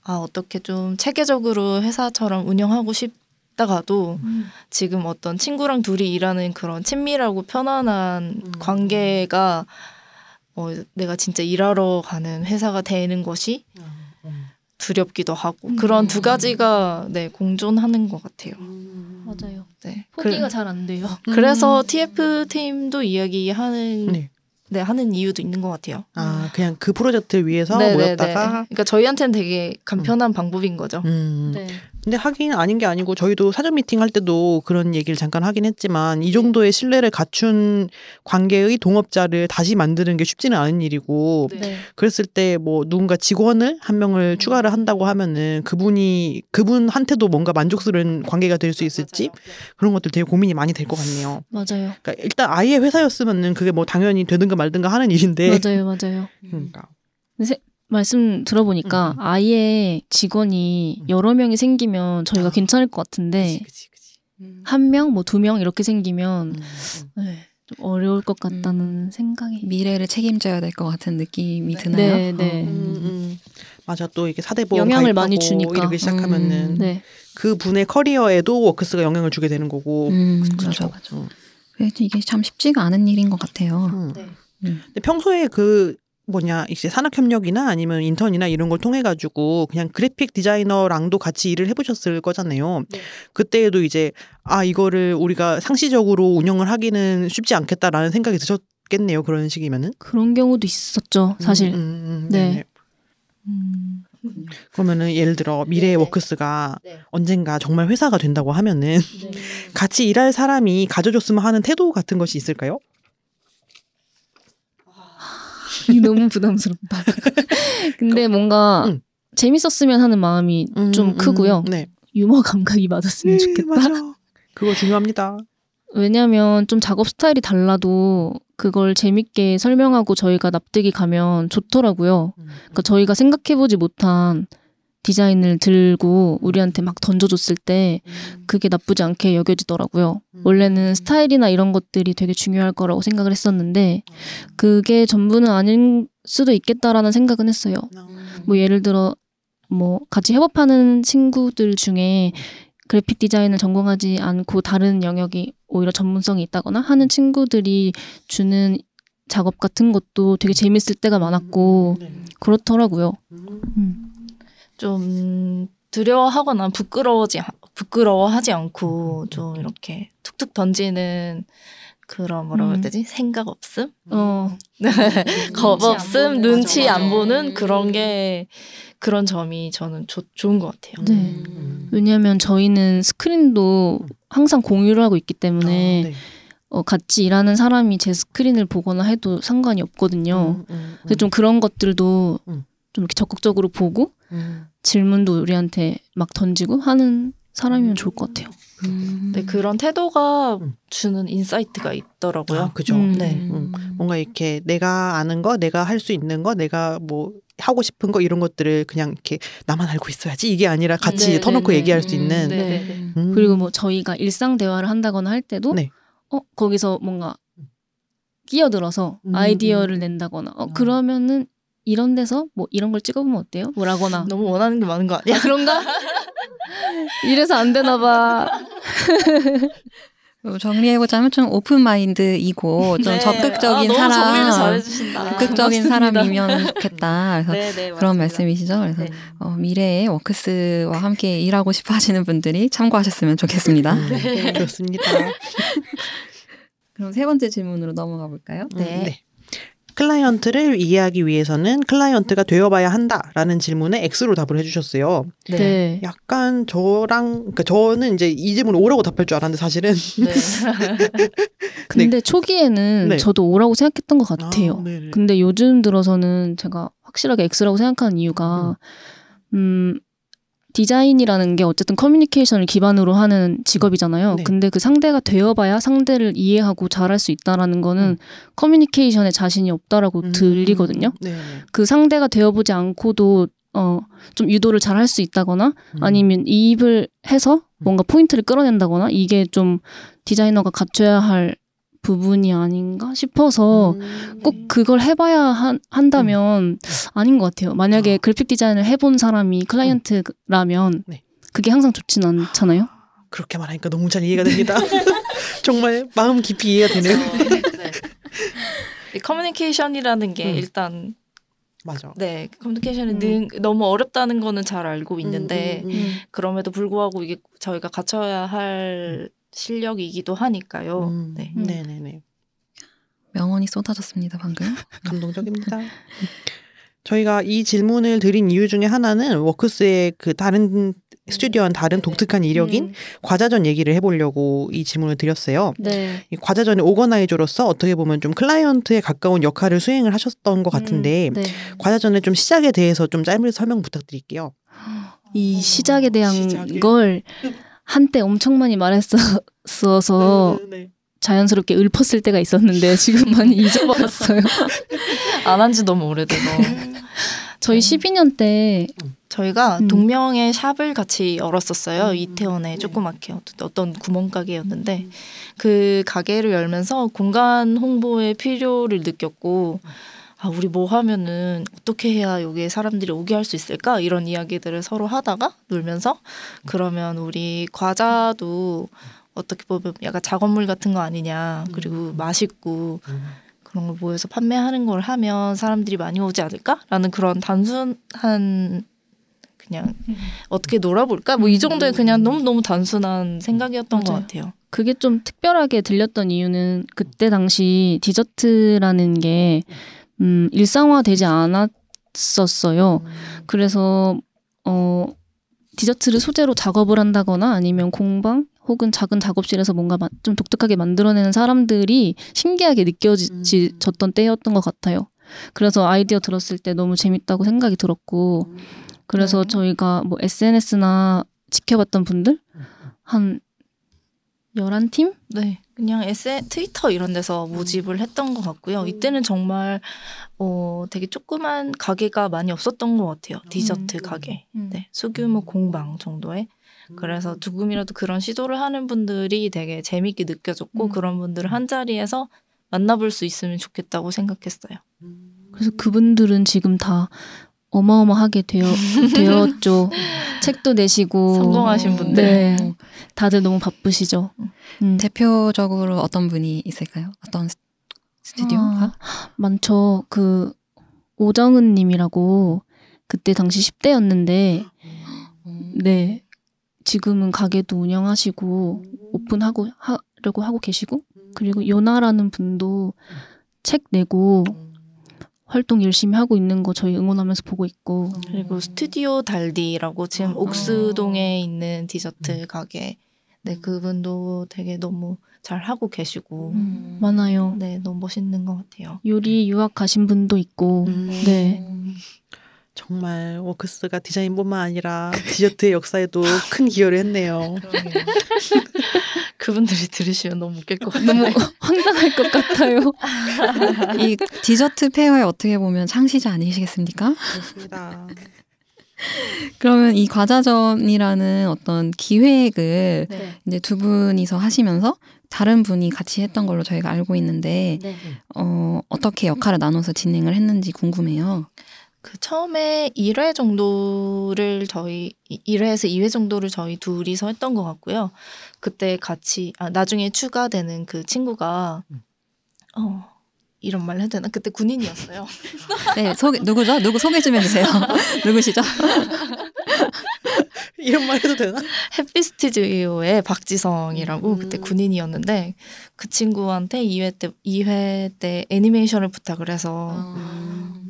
아 어떻게 좀 체계적으로 회사처럼 운영하고 싶다가도 지금 어떤 친구랑 둘이 일하는 그런 친밀하고 편안한 음. 관계가 어, 내가 진짜 일하러 가는 회사가 되는 것이 음. 두렵기도 하고 음. 그런 두 가지가 네 공존하는 것 같아요. 맞아요. 네. 포기가 잘 안 돼요. 그, 그래서 TF 팀도 이야기하는 네. 네 하는 이유도 있는 것 같아요. 아 그냥 그 프로젝트를 위해서 네네네. 모였다가 그러니까 저희한테는 되게 간편한 방법인 거죠. 음. 네. 근데 하긴 아닌 게 아니고 저희도 사전 미팅 할 때도 그런 얘기를 잠깐 하긴 했지만 이 정도의 신뢰를 갖춘 관계의 동업자를 다시 만드는 게 쉽지는 않은 일이고 네. 네. 그랬을 때 뭐 누군가 직원을 한 명을 추가를 한다고 하면은 그분이 그분한테도 뭔가 만족스러운 관계가 될 수 있을지 그런 것들 되게 고민이 많이 될 것 같네요. 맞아요. 그러니까 일단 아예 회사였으면은 그게 뭐 당연히 되든가 말든가 하는 일인데 맞아요. 맞아요. 그러니까 말씀 들어보니까 음, 음. 아예 직원이 음. 여러 명이 생기면 저희가 아. 괜찮을 것 같은데 그치, 그치, 그치. 한 명, 뭐 두 명 이렇게 생기면 음, 음. 네, 좀 어려울 것 같다는 생각이. 미래를 책임져야 될 것 같은 느낌이 드나요? 네, 네. 음, 음. 맞아 또 이게 사대보험 영향을 많이 주니까. 이렇게 시작하면은 음. 네. 그 분의 커리어에도 워크스가 영향을 주게 되는 거고 음, 그렇죠. 맞아, 맞아. 음. 이게 참 쉽지가 않은 일인 것 같아요. 음. 네. 음. 근데 평소에 그 뭐냐 이제 산학협력이나 아니면 인턴이나 이런 걸 통해 가지고 그냥 그래픽 디자이너랑도 같이 일을 해보셨을 거잖아요. 네. 그때에도 이제 아 이거를 우리가 상시적으로 운영을 하기는 쉽지 않겠다라는 생각이 드셨겠네요. 그런 식이면은 그런 경우도 있었죠, 사실. 음, 음, 음, 네. 음. 그러면은 예를 들어 미래의 네네. 워크스가 네. 언젠가 정말 회사가 된다고 하면은 같이 일할 사람이 가져줬으면 하는 태도 같은 것이 있을까요? 너무 부담스럽다. 근데 뭔가 음. 재밌었으면 하는 마음이 좀 음, 크고요. 음, 네. 유머 감각이 맞았으면 네, 좋겠다. 맞아. 그거 중요합니다. 왜냐면 좀 작업 스타일이 달라도 그걸 재밌게 설명하고 저희가 납득이 가면 좋더라고요. 그러니까 저희가 생각해보지 못한 디자인을 들고 우리한테 막 던져줬을 때 그게 나쁘지 않게 여겨지더라고요. 원래는 스타일이나 이런 것들이 되게 중요할 거라고 생각을 했었는데 그게 전부는 아닐 수도 있겠다라는 생각은 했어요. 뭐 예를 들어 뭐 같이 협업하는 친구들 중에 그래픽 디자인을 전공하지 않고 다른 영역이 오히려 전문성이 있다거나 하는 친구들이 주는 작업 같은 것도 되게 재밌을 때가 많았고 네. 그렇더라고요. 음. 좀 두려워하거나 부끄러워지 부끄러워하지 않고 좀 이렇게 툭툭 던지는 그런 뭐라고 해야 음. 되지 생각 없음 어, 겁 없음 눈치 안 보는 음. 그런 게 그런 점이 저는 좋 좋은 것 같아요. 네. 음. 왜냐하면 저희는 스크린도 항상 공유를 하고 있기 때문에 아, 네. 어, 같이 일하는 사람이 제 스크린을 보거나 해도 상관이 없거든요. 음, 음, 그래서 좀 그런 것들도 음. 좀 이렇게 적극적으로 보고 음. 질문도 우리한테 막 던지고 하는 사람이면 좋을 것 같아요. 음. 네, 그런 태도가 음. 주는 insight가 있더라고요. 아, 그죠. 음. 네. 음. 뭔가 이렇게 내가 아는 거, 내가 할 수 있는 거, 내가 뭐 하고 싶은 거 이런 것들을 그냥 이렇게 나만 알고 있어야지 이게 아니라 같이 네, 터놓고 네, 네. 얘기할 수 있는. 네, 네, 네. 음. 그리고 뭐 저희가 일상 대화를 한다거나 할 때도 네. 어 거기서 뭔가 끼어들어서 음, 아이디어를 낸다거나 어 음. 그러면은 이런 데서 뭐 이런 걸 찍어보면 어때요? 뭐라거나 너무 원하는 게 많은 거 아니야? 아, 그런가? 이래서 안 되나 봐. 어, 정리해보자면 좀 open mind이고 좀 네. 적극적인 아, 사람. 적극적인 고맙습니다. 사람이면 좋겠다. 그래서 네, 네, 그런. 말씀이시죠. 그래서 네. 어, 미래에 워크스와 함께 일하고 싶어 하시는 분들이 참고하셨으면 좋겠습니다. 음, 그렇습니다. 그럼 세 번째 질문으로 넘어가 볼까요? 음, 네. 클라이언트를 이해하기 위해서는 클라이언트가 되어봐야 한다라는 질문에 X로 답을 해주셨어요. 네. 네. 약간 저랑 그러니까 저는 이제 이 질문 O라고 답할 줄 알았는데 사실은 네. 근데 초기에는 네. 저도 오라고 생각했던 것 같아요. 아. 근데 요즘 들어서는 제가 확실하게 X라고 생각하는 이유가 음 디자인이라는 게 어쨌든 커뮤니케이션을 기반으로 하는 직업이잖아요. 네. 근데 그 상대가 되어봐야 상대를 이해하고 잘할 수 있다라는 거는 음. 커뮤니케이션에 자신이 없다라고 음, 들리거든요. 네네. 그 상대가 되어보지 않고도 어 좀 유도를 잘 할 수 있다거나 음. 아니면 이입을 해서 뭔가 포인트를 끌어낸다거나 이게 좀 디자이너가 갖춰야 할 부분이 아닌가 싶어서 음. 꼭 그걸 해봐야 한, 한다면 아닌 것 같아요. 만약에 아. 그래픽 디자인을 해본 사람이 클라이언트라면 네. 그게 항상 좋진 않잖아요. 그렇게 말하니까 너무 잘 이해가 됩니다. 정말 마음 깊이 이해가 되네요. 네. 이 커뮤니케이션이라는 게 음. 일단 맞아. 네 커뮤니케이션이 음. 능, 너무 어렵다는 거는 잘 알고 있는데 음, 음, 음. 그럼에도 불구하고 이게 저희가 갖춰야 할 실력이기도 하니까요. 음, 네. 네네네. 명언이 쏟아졌습니다, 방금. 감동적입니다. 저희가 이 질문을 드린 이유 중에 하나는 워크스의 그 다른 스튜디오와는 다른 독특한 이력인 음. 과자전 얘기를 해보려고 이 질문을 드렸어요. 네. 이 과자전의 오거나이저로서 어떻게 보면 좀 클라이언트에 가까운 역할을 수행을 하셨던 것 같은데 네. 과자전의 좀 시작에 대해서 좀 짧은 설명 부탁드릴게요. 이 시작에 대한 시작에. 걸 한때 엄청 많이 말했었어서 네. 자연스럽게 읊었을 때가 있었는데 지금 많이 잊어버렸어요. 안 한 지 너무 오래돼서 저희 12년 때 저희가 음. 동명의 샵을 같이 열었었어요. 음. 이태원에 네. 조그맣게 어떤- 어떤 구멍가게였는데 그 가게를 열면서 공간 홍보의 필요를 느꼈고 아 우리 뭐 하면은 어떻게 해야 여기에 사람들이 오게 할 수 있을까? 이런 이야기들을 서로 하다가 놀면서 그러면 우리 과자도 어떻게 보면 약간 작업물 같은 거 아니냐. 그리고 맛있고 그런 걸 모여서 판매하는 걸 하면 사람들이 많이 오지 않을까라는 그런 단순한 그냥 어떻게 놀아볼까? 뭐 이 정도의 그냥 너무 너무 단순한 생각이었던 것 맞아요. 같아요. 그게 좀 특별하게 들렸던 이유는 그때 당시 디저트라는 게 음, 일상화되지 않았었어요. 그래서 어 디저트를 소재로 작업을 한다거나 아니면 공방 혹은 작은 작업실에서 뭔가 마- 좀 독특하게 만들어내는 사람들이 신기하게 느껴졌던 때였던 것 같아요. 그래서 아이디어 들었을 때 너무 재밌다고 생각이 들었고 그래서 네. 저희가 뭐 SNS나 지켜봤던 분들 한 11팀? 네, 그냥 SN, 트위터 이런 데서 모집을 했던 것 같고요. 이때는 정말 어 되게 조그만 가게가 많이 없었던 것 같아요. 디저트 가게, 음. 네, 소규모 공방 정도의. 그래서 조금이라도 그런 시도를 하는 분들이 되게 재밌게 느껴졌고 음. 그런 분들을 한 자리에서 만나볼 수 있으면 좋겠다고 생각했어요. 그래서 그분들은 지금 다 어마어마하게 되어, 되었죠. 책도 내시고. 성공하신 분들. 네. 다들 너무 바쁘시죠. 음. 대표적으로 어떤 분이 있을까요? 어떤 스- 스튜디오가? 아, 많죠. 그, 오정은 님이라고 그때 당시 10대였는데, 네. 지금은 가게도 운영하시고, 오픈하고, 하려고 하고 계시고, 그리고 요나라는 분도 책 내고 활동 열심히 하고 있는 거 저희 응원하면서 보고 있고, 그리고 스튜디오 달디라고 지금 아. 옥수동에 있는 디저트 가게. 네, 그분도 되게 너무 잘 하고 계시고 음, 많아요. 네 너무 멋있는 것 같아요. 요리 유학 가신 분도 있고. 네. 정말 워크스가 디자인뿐만 아니라 디저트의 역사에도 큰 기여를 했네요. 그분들이 들으시면 너무 웃길 것 같아요. 너무 황당할 것 같아요. 이 디저트 페어의 어떻게 보면 창시자 아니시겠습니까? 그렇습니다. 그러면 이 과자전이라는 어떤 기획을 네. 이제 두 분이서 하시면서 다른 분이 같이 했던 걸로 저희가 알고 있는데 네. 어, 어떻게 역할을 나눠서 진행을 했는지 궁금해요. 그 처음에 1회 정도를 저희 1회에서 2회 정도를 저희 둘이서 했던 것 같고요. 그때 같이 아 나중에 추가되는 그 친구가 어 이런 말 해야 되나? 그때 군인이었어요. 네, 소개 누구죠? 누구 소개 좀 해주세요. 누구시죠? 이런 말 해도 되나? 햇빛 스튜디오의 박지성이라고 음. 그때 군인이었는데 그 친구한테 2회 때 2회 때 애니메이션을 부탁을 해서 네.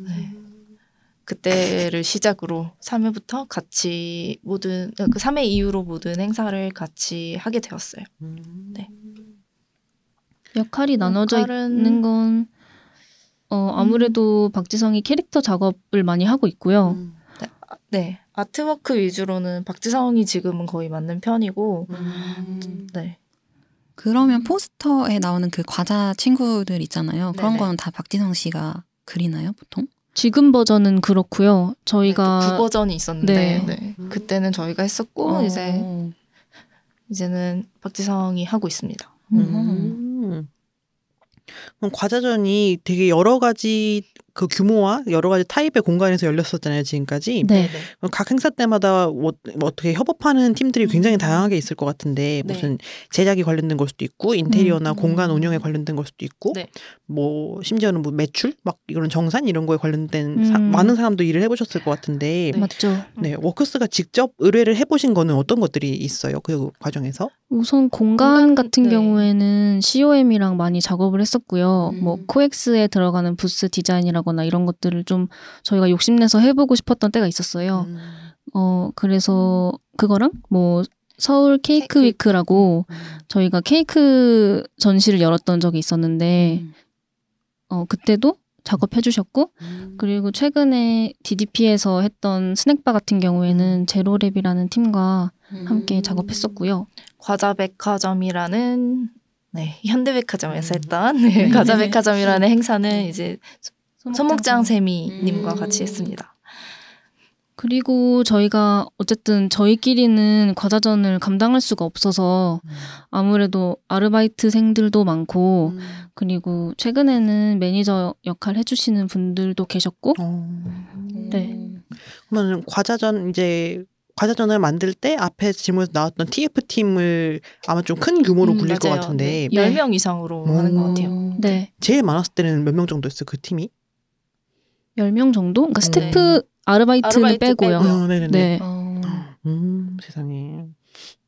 그때를 시작으로 3회부터 같이 모든 그 3회 이후로 모든 행사를 같이 하게 되었어요. 네. 역할이 나눠져 역할은- 있는 건 어, 아무래도 박지성이 캐릭터 작업을 많이 하고 있고요. 음. 네. 아트워크 위주로는 박지성이 지금은 거의 맞는 편이고 음. 네. 그러면 포스터에 나오는 그 과자 친구들 있잖아요. 그런 네네. 거는 다 박지성 씨가 그리나요, 보통? 지금 버전은 그렇고요. 저희가 네, 구 버전이 있었는데 네. 네. 그때는 저희가 했었고 어. 이제 이제는 박지성이 하고 있습니다. 음. 그럼 과자전이 되게 여러 가지 그 규모와 여러 가지 타입의 공간에서 열렸었잖아요 지금까지. 네. 그럼 각 행사 때마다 뭐, 뭐 어떻게 협업하는 팀들이 굉장히 음. 다양하게 있을 것 같은데 네. 무슨 제작이 관련된 걸 수도 있고 인테리어나 음. 공간 운영에 관련된 걸 수도 있고 네. 뭐 심지어는 뭐 매출 막 이런 정산 이런 거에 관련된 사- 음. 많은 사람도 일을 해보셨을 것 같은데 네. 맞죠. 네 워크스가 직접 의뢰를 해보신 거는 어떤 것들이 있어요 그 과정에서? 우선 공간, 공간, 같은 네. 경우에는 COM이랑 많이 작업을 했었고요. 음. 뭐 코엑스에 들어가는 부스 디자인이라 거나 이런 것들을 좀 저희가 욕심내서 해보고 싶었던 때가 있었어요. 음. 어 그래서 그거랑 뭐 서울 케이크 케이크 위크라고 저희가 케이크 전시를 열었던 적이 있었는데 음. 어 그때도 작업해 주셨고 그리고 최근에 DDP에서 했던 스낵바 같은 경우에는 제로랩이라는 팀과 함께 작업했었고요. 과자백화점이라는 네, 현대백화점에서 음. 했던 네, 네. 과자백화점이라는 행사는 이제 손목장 쌤. 세미님과 음. 같이 했습니다. 그리고 저희가 어쨌든 저희끼리는 과자전을 감당할 수가 없어서 아무래도 아르바이트생들도 많고 음. 그리고 최근에는 매니저 역할 해주시는 분들도 계셨고 어. 네. 그러면 과자전 이제 과자전을 만들 때 앞에 질문에서 나왔던 TF 팀을 아마 좀 큰 규모로 음, 굴릴 것 맞아요. 같은데 네. 10명 이상으로 하는 것 같아요. 네. 제일 많았을 때는 몇 명 정도였어요 그 팀이? 10명 정도? 그러니까 네. 스태프 아르바이트는 아르바이트 빼고요. 빼고요. 어, 네네네. 네. 어, 음 세상에.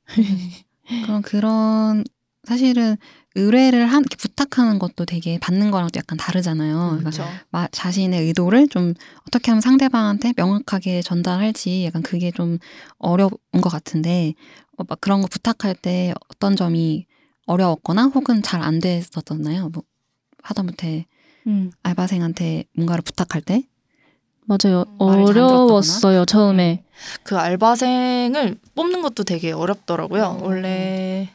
그럼 그런 사실은 의뢰를 한 이렇게 부탁하는 것도 되게 받는 거랑 또 약간 다르잖아요. 그러니까 그렇죠. 마- 자신의 의도를 좀 어떻게 하면 상대방한테 명확하게 전달할지 약간 그게 좀 어려운 것 같은데 어, 막 그런 거 부탁할 때 어떤 점이 어려웠거나 혹은 잘 안 됐었나요? 뭐 하다못해 음, 알바생한테 뭔가를 부탁할 때 맞아요. 잘 어려웠어요, 처음에. 그 알바생을 뽑는 것도 되게 어렵더라고요. 음. 원래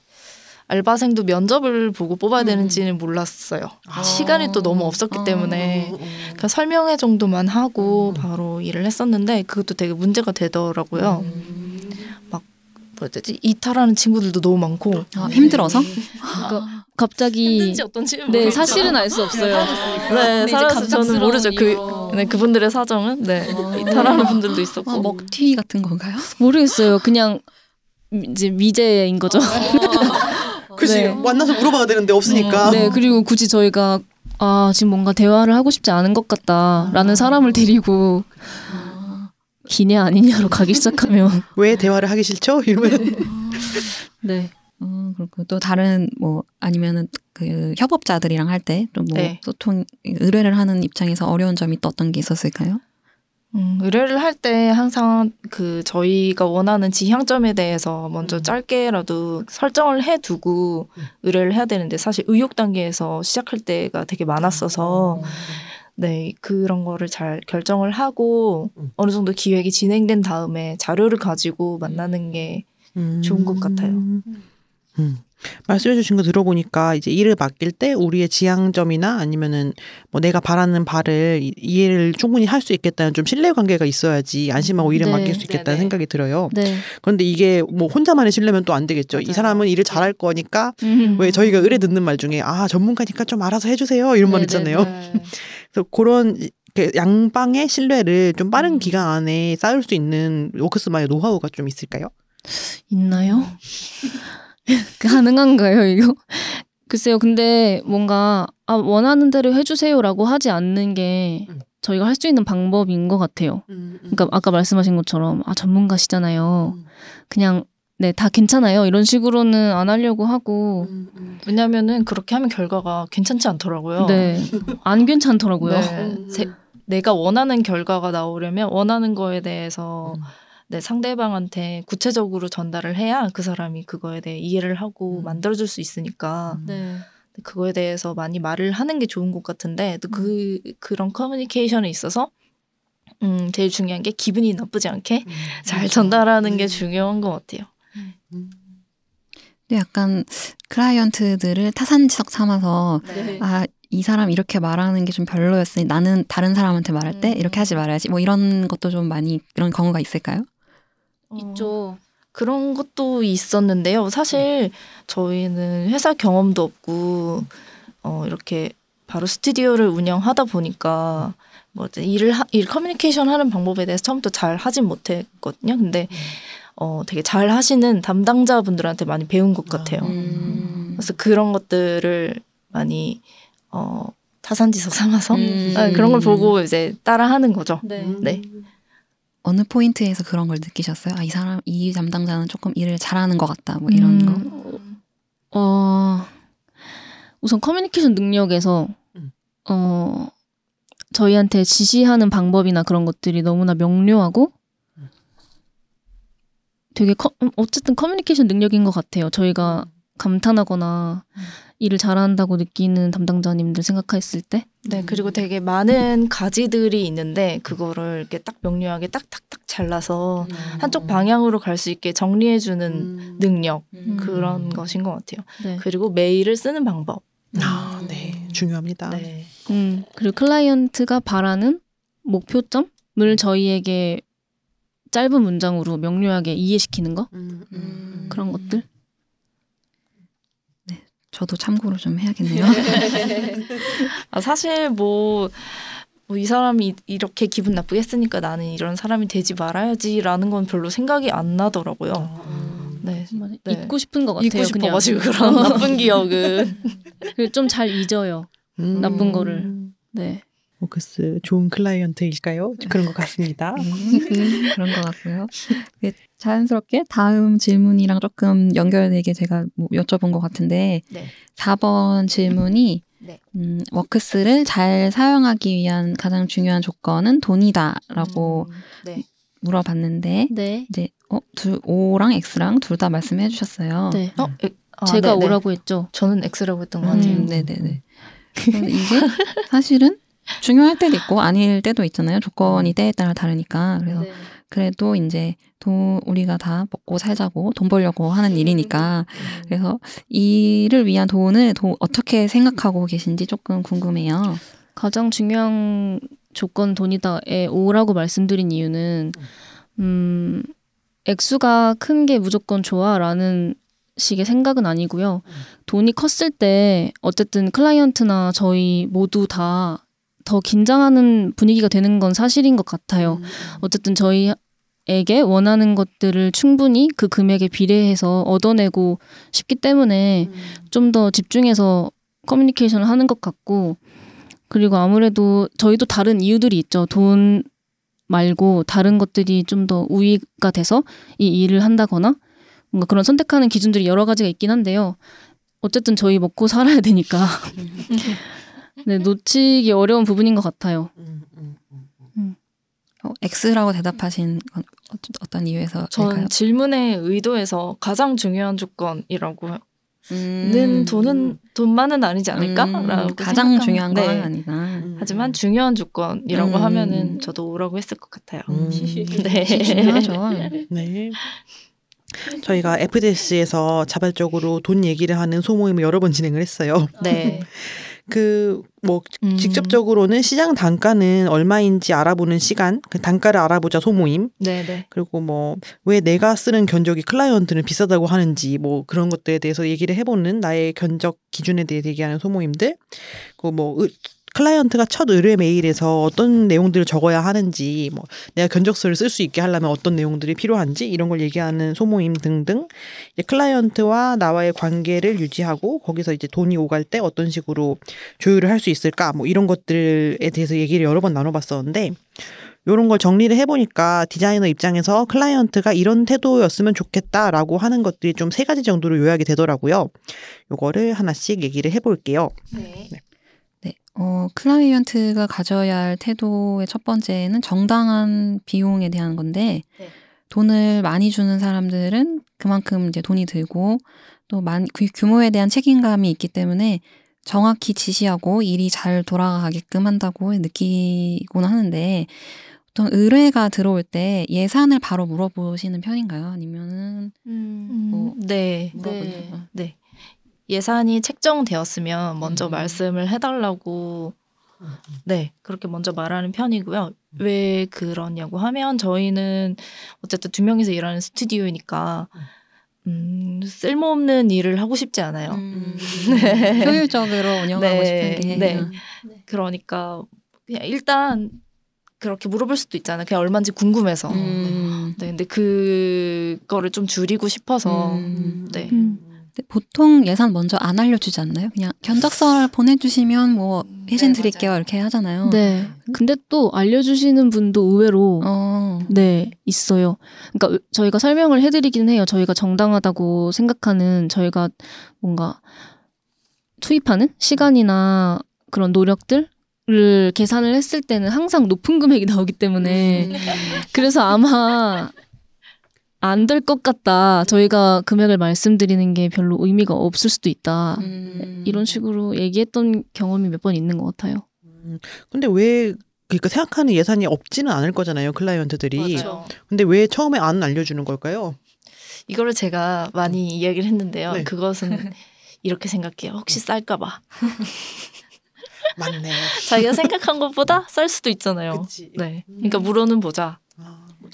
알바생도 면접을 보고 뽑아야 음. 되는지는 몰랐어요. 아. 시간이 또 너무 없었기 아. 때문에 음, 음. 그냥 설명회 정도만 하고 음. 바로 일을 했었는데 그것도 되게 문제가 되더라고요. 음. 뭐야 되지 이탈하는 친구들도 너무 많고 아, 힘들어서 그러니까 갑자기 힘든지 어떤지는 네. 사실은 알 수 없어요. 네, 살아서 저는 모르죠. 그. 네, 그분들의 사정은 네 어. 이탈하는 분들도 있었고 아, 먹튀 같은 건가요? 모르겠어요. 그냥 이제 미제인 거죠. 그치 네. 만나서 물어봐야 되는데 없으니까. 네, 그리고 굳이 저희가 아, 지금 뭔가 대화를 하고 싶지 않은 것 같다라는 사람을 데리고 기냐 아니냐로 가기 시작하면 왜 대화를 하기 싫죠? 이러면 네. 어, 그렇고 또 다른 뭐 아니면은 그 협업자들이랑 할 때 좀뭐 네. 소통 의뢰를 하는 입장에서 어려운 점이 또 어떤 게 있었을까요? 음, 의뢰를 할 때 항상 그 저희가 원하는 지향점에 대해서 먼저 음. 짧게라도 설정을 해두고 음. 의뢰를 해야 되는데 사실 의욕 단계에서 시작할 때가 되게 많았어서 네 그런 거를 잘 결정을 하고 음. 어느 정도 기획이 진행된 다음에 자료를 가지고 만나는 게 좋은 것 같아요. 음. 말씀해 주신 거 들어보니까 이제 일을 맡길 때 우리의 지향점이나 아니면은 뭐 내가 바라는 바를 이- 이해를 충분히 할 수 있겠다는 좀 신뢰 관계가 있어야지 안심하고 일을 네. 맡길 수 있겠다는 네 네. 생각이 들어요. 네. 그런데 이게 뭐 혼자만의 신뢰면 또 안 되겠죠. 이 맞아요. 사람은 일을 잘할 거니까 음. 왜 저희가 의뢰 듣는 말 중에 아 전문가니까 좀 알아서 해주세요 이런 말. 있잖아요. 네. 그래서 그런 이렇게 양방의 신뢰를 좀 빠른 음. 기간 안에 쌓을 수 있는 워크스만의 노하우가 좀 있을까요? 있나요? 가능한가요, 이거? 글쎄요, 근데 뭔가, 아, 원하는 대로 해주세요라고 하지 않는 게 음. 저희가 할 수 있는 방법인 것 같아요. 그러니까 아까 말씀하신 것처럼, 아, 전문가시잖아요. 음. 그냥, 네, 다 괜찮아요. 이런 식으로는 안 하려고 하고, 왜냐면은 그렇게 하면 결과가 괜찮지 않더라고요. 네, 안 괜찮더라고요. 네. 제- 내가 원하는 결과가 나오려면 원하는 거에 대해서 음. 네, 상대방한테 구체적으로 전달을 해야 그 사람이 그거에 대해 이해를 하고 음. 만들어줄 수 있으니까 네. 그거에 대해서 많이 말을 하는 게 좋은 것 같은데 또 그 그런 커뮤니케이션에 있어서 음, 제일 중요한 게 기분이 나쁘지 않게 잘 전달하는 게 중요한 것 같아요. 근데 약간 클라이언트들을 타산지석 삼아서 네. 아, 이 사람 이렇게 말하는 게 좀 별로였으니 나는 다른 사람한테 말할 때 음. 이렇게 하지 말아야지. 뭐 이런 것도 좀 많이 그런 경우가 있을까요? 어, 있죠. 그런 것도 있었는데요. 사실 저희는 회사 경험도 없고 어 이렇게 바로 스튜디오를 운영하다 보니까 뭐 일을 하, 일 커뮤니케이션 하는 방법에 대해서 처음부터 잘 하진 못했거든요. 근데 어 되게 잘 하시는 담당자분들한테 많이 배운 것 같아요. 음. 그래서 그런 것들을 많이 어 타산지석 삼아서 음. 아, 그런 걸 보고 이제 따라하는 거죠. 네. 네. 어느 포인트에서 그런 걸 느끼셨어요? 아, 이 사람, 이 담당자는 조금 일을 잘하는 것 같다. 뭐 이런 거. 음, 어, 우선 커뮤니케이션 능력에서, 음. 어, 저희한테 지시하는 방법이나 그런 것들이 너무나 명료하고 음. 되게 커, 음, 어쨌든 커뮤니케이션 능력인 것 같아요. 저희가 감탄하거나 음. 일을 잘한다고 느끼는 담당자님들 생각했을 때. 네, 그리고 되게 많은 가지들이 있는데 그거를 이렇게 딱 명료하게 딱딱딱 잘라서 한쪽 방향으로 갈 수 있게 정리해 주는 능력 음. 그런 것인 것 같아요. 네. 그리고 메일을 쓰는 방법. 아, 네. 중요합니다. 네. 음, 그리고 클라이언트가 바라는 목표점을 저희에게 짧은 문장으로 명료하게 이해시키는 거? 음, 음. 그런 것들? 저도 참고로 좀 해야겠네요. 아, 사실 뭐, 뭐 이 사람이 이렇게 기분 나쁘게 했으니까 나는 이런 사람이 되지 말아야지라는 건 별로 생각이 안 나더라고요. 네. 맞아. 네. 잊고 싶은 것 같아요. 잊고 싶어가지고 그런 나쁜 기억은. 좀 잘 잊어요. 음. 나쁜 거를. 네. 워크스 좋은 클라이언트일까요? 그런 것 같습니다. 음, 그런 것 같고요. 네, 자연스럽게 다음 질문이랑 조금 연결되게 제가 뭐 여쭤본 것 같은데 네. 4번 질문이 네. 음, 워크스를 잘 사용하기 위한 가장 중요한 조건은 돈이다라고 음, 네. 물어봤는데 네. 이제 어, 둘, O랑 X랑 둘 다 말씀해 주셨어요. 네. 어, 에, 아, 제가 네네. 오라고 했죠. 저는 X라고 했던 것 같아요. 음, 네네네. 이게 사실은 중요할 때도 있고 아닐 때도 있잖아요. 조건이 때에 따라 다르니까. 그래서 네. 그래도 이제 돈 우리가 다 먹고 살자고 돈 벌려고 하는 일이니까 그래서 이를 위한 돈을 도, 어떻게 생각하고 계신지 조금 궁금해요. 가장 중요한 조건 돈이다에 오라고 말씀드린 이유는 음 액수가 큰 게 무조건 좋아라는 식의 생각은 아니고요. 돈이 컸을 때 어쨌든 클라이언트나 저희 모두 다 더 긴장하는 분위기가 되는 건 사실인 것 같아요. 어쨌든 저희 에게 원하는 것들을 충분히 그 금액에 비례해서 얻어내고 싶기 때문에 좀더 집중해서 커뮤니케이션을 하는 것 같고 그리고 아무래도 저희도 다른 이유들이 있죠. 돈 말고 다른 것들이 좀 더 우위가 돼서 이 일을 한다거나 뭔가 그런 선택하는 기준들이 여러 가지가 있긴 한데요. 어쨌든 저희 먹고 살아야 되니까 네, 놓치기 어려운 부분인 것 같아요. 음, 음, 음. 어, X라고 대답하신 건 어- 어떤 이유에서 전 질문의 의도에서 가장 중요한 조건이라고 음. 는 돈은 돈만은 아니지 않을까라고 음, 가장 생각합니다. 중요한 건 네. 아니다. 하지만 중요한 조건이라고 음. 하면은 저도 오라고 했을 것 같아요. 음. 네. 중요하죠. 네. 저희가 FDS에서 자발적으로 돈 얘기를 하는 소모임을 여러 번 진행을 했어요. 네. 그뭐 음. 직접적으로는 시장 단가는 얼마인지 알아보는 시간, 그 단가를 알아보자 소모임. 네, 네. 그리고 뭐 왜 내가 쓰는 견적이 클라이언트는 비싸다고 하는지 뭐 그런 것들에 대해서 얘기를 해보는 나의 견적 기준에 대해 얘기하는 소모임들. 그뭐 클라이언트가 첫 의뢰 메일에서 어떤 내용들을 적어야 하는지 뭐 내가 견적서를 쓸 수 있게 하려면 어떤 내용들이 필요한지 이런 걸 얘기하는 소모임 등등 이제 클라이언트와 나와의 관계를 유지하고 거기서 이제 돈이 오갈 때 어떤 식으로 조율을 할 수 있을까 뭐 이런 것들에 대해서 얘기를 여러 번 나눠봤었는데 요런 걸 정리를 해보니까 디자이너 입장에서 클라이언트가 이런 태도였으면 좋겠다라고 하는 것들이 좀 세 가지 정도로 요약이 되더라고요. 요거를 하나씩 얘기를 해볼게요. 네. 네. 어, 클라이언트가 가져야 할 태도의 첫 번째는 정당한 비용에 대한 건데, 네. 돈을 많이 주는 사람들은 그만큼 이제 돈이 들고, 또 많이, 그 규모에 대한 책임감이 있기 때문에 정확히 지시하고 일이 잘 돌아가게끔 한다고 느끼곤 하는데, 보통 의뢰가 들어올 때 예산을 바로 물어보시는 편인가요? 아니면은 뭐 네. 물어보는 네. 거? 네. 예산이 책정되었으면 먼저 음. 말씀을 해달라고 네 그렇게 먼저 말하는 편이고요. 왜 그러냐고 하면 저희는 어쨌든 두 명이서 일하는 스튜디오니까 음, 쓸모없는 일을 하고 싶지 않아요. 음, 네. 효율적으로 운영하고 네, 싶은 게 네. 음. 그러니까 그냥 일단 그렇게 물어볼 수도 있잖아요. 그냥 얼마인지 궁금해서. 음. 네, 근데 그거를 좀 줄이고 싶어서 음. 네. 음. 근데 보통 예산 먼저 안 알려주지 않나요? 그냥 견적서를 보내주시면 뭐 회신 네, 드릴게요 맞아요. 이렇게 하잖아요. 네. 근데 또 알려주시는 분도 의외로 어. 네, 있어요. 그러니까 저희가 설명을 해드리긴 해요. 저희가 정당하다고 생각하는 저희가 뭔가 투입하는 시간이나 그런 노력들을 계산을 했을 때는 항상 높은 금액이 나오기 때문에 음. 그래서 아마 안 될 것 같다. 저희가 금액을 말씀드리는 게 별로 의미가 없을 수도 있다. 음. 이런 식으로 얘기했던 경험이 몇 번 있는 것 같아요. 근데 왜 그러니까 생각하는 예산이 없지는 않을 거잖아요 클라이언트들이. 맞죠. 근데 왜 처음에 안 알려주는 걸까요? 이거를 제가 많이 이야기를 했는데요. 네. 그것은 이렇게 생각해요. 혹시 쌀까봐. 맞네. 자기가 생각한 것보다 쌀 수도 있잖아요. 그치. 네. 그러니까 물어는 보자.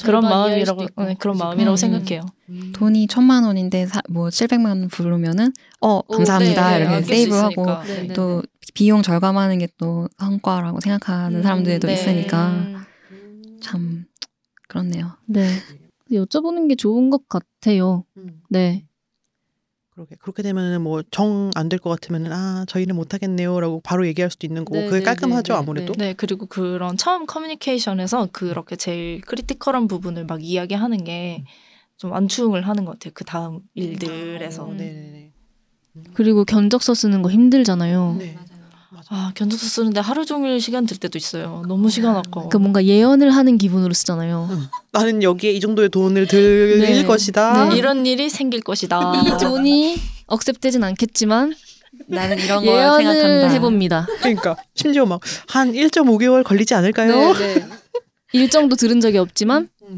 아, 그런 마음이라고. 네, 그런. 마음이라고 음. 생각해요. 음. 돈이 천만 원인데 사, 뭐 700만 원 부르면은 어 감사합니다 네, 네, 이렇게 세이브하고 있으니까. 네, 네. 또 비용 절감하는 게 또 성과라고 생각하는 사람들도 네. 있으니까 음. 참 그렇네요. 네. 여쭤보는 게 좋은 것 같아요. 음. 네. 그러게 그렇게 되면은 뭐 정 안 될 것 같으면은 아 저희는 못 하겠네요라고 바로 얘기할 수도 있는 거고 네, 그게 네, 깔끔하죠 네, 네, 아무래도. 네, 그리고 그런 처음 커뮤니케이션에서 그렇게 제일 critical한 부분을 막 이야기하는 게 좀 완충을 하는 것 같아요. 그 다음 일들에서. 어, 네네 네. 그리고 견적서 쓰는 거 힘들잖아요. 네. 맞아. 아, 견적서 쓰는데 하루 종일 시간 들 때도 있어요. 너무 시간 아까워. 그러니까 뭔가 예언을 하는 기분으로 쓰잖아요. 나는 여기에 이 정도의 돈을 들일 네. 것이다. 네. 이런 일이 생길 것이다. 이 돈이 accept되진 않겠지만 나는 이런 거 예언을 생각한다. 해봅니다. 그러니까 심지어 막 한 1.5개월 걸리지 않을까요? 네. 일정도 들은 적이 없지만 음.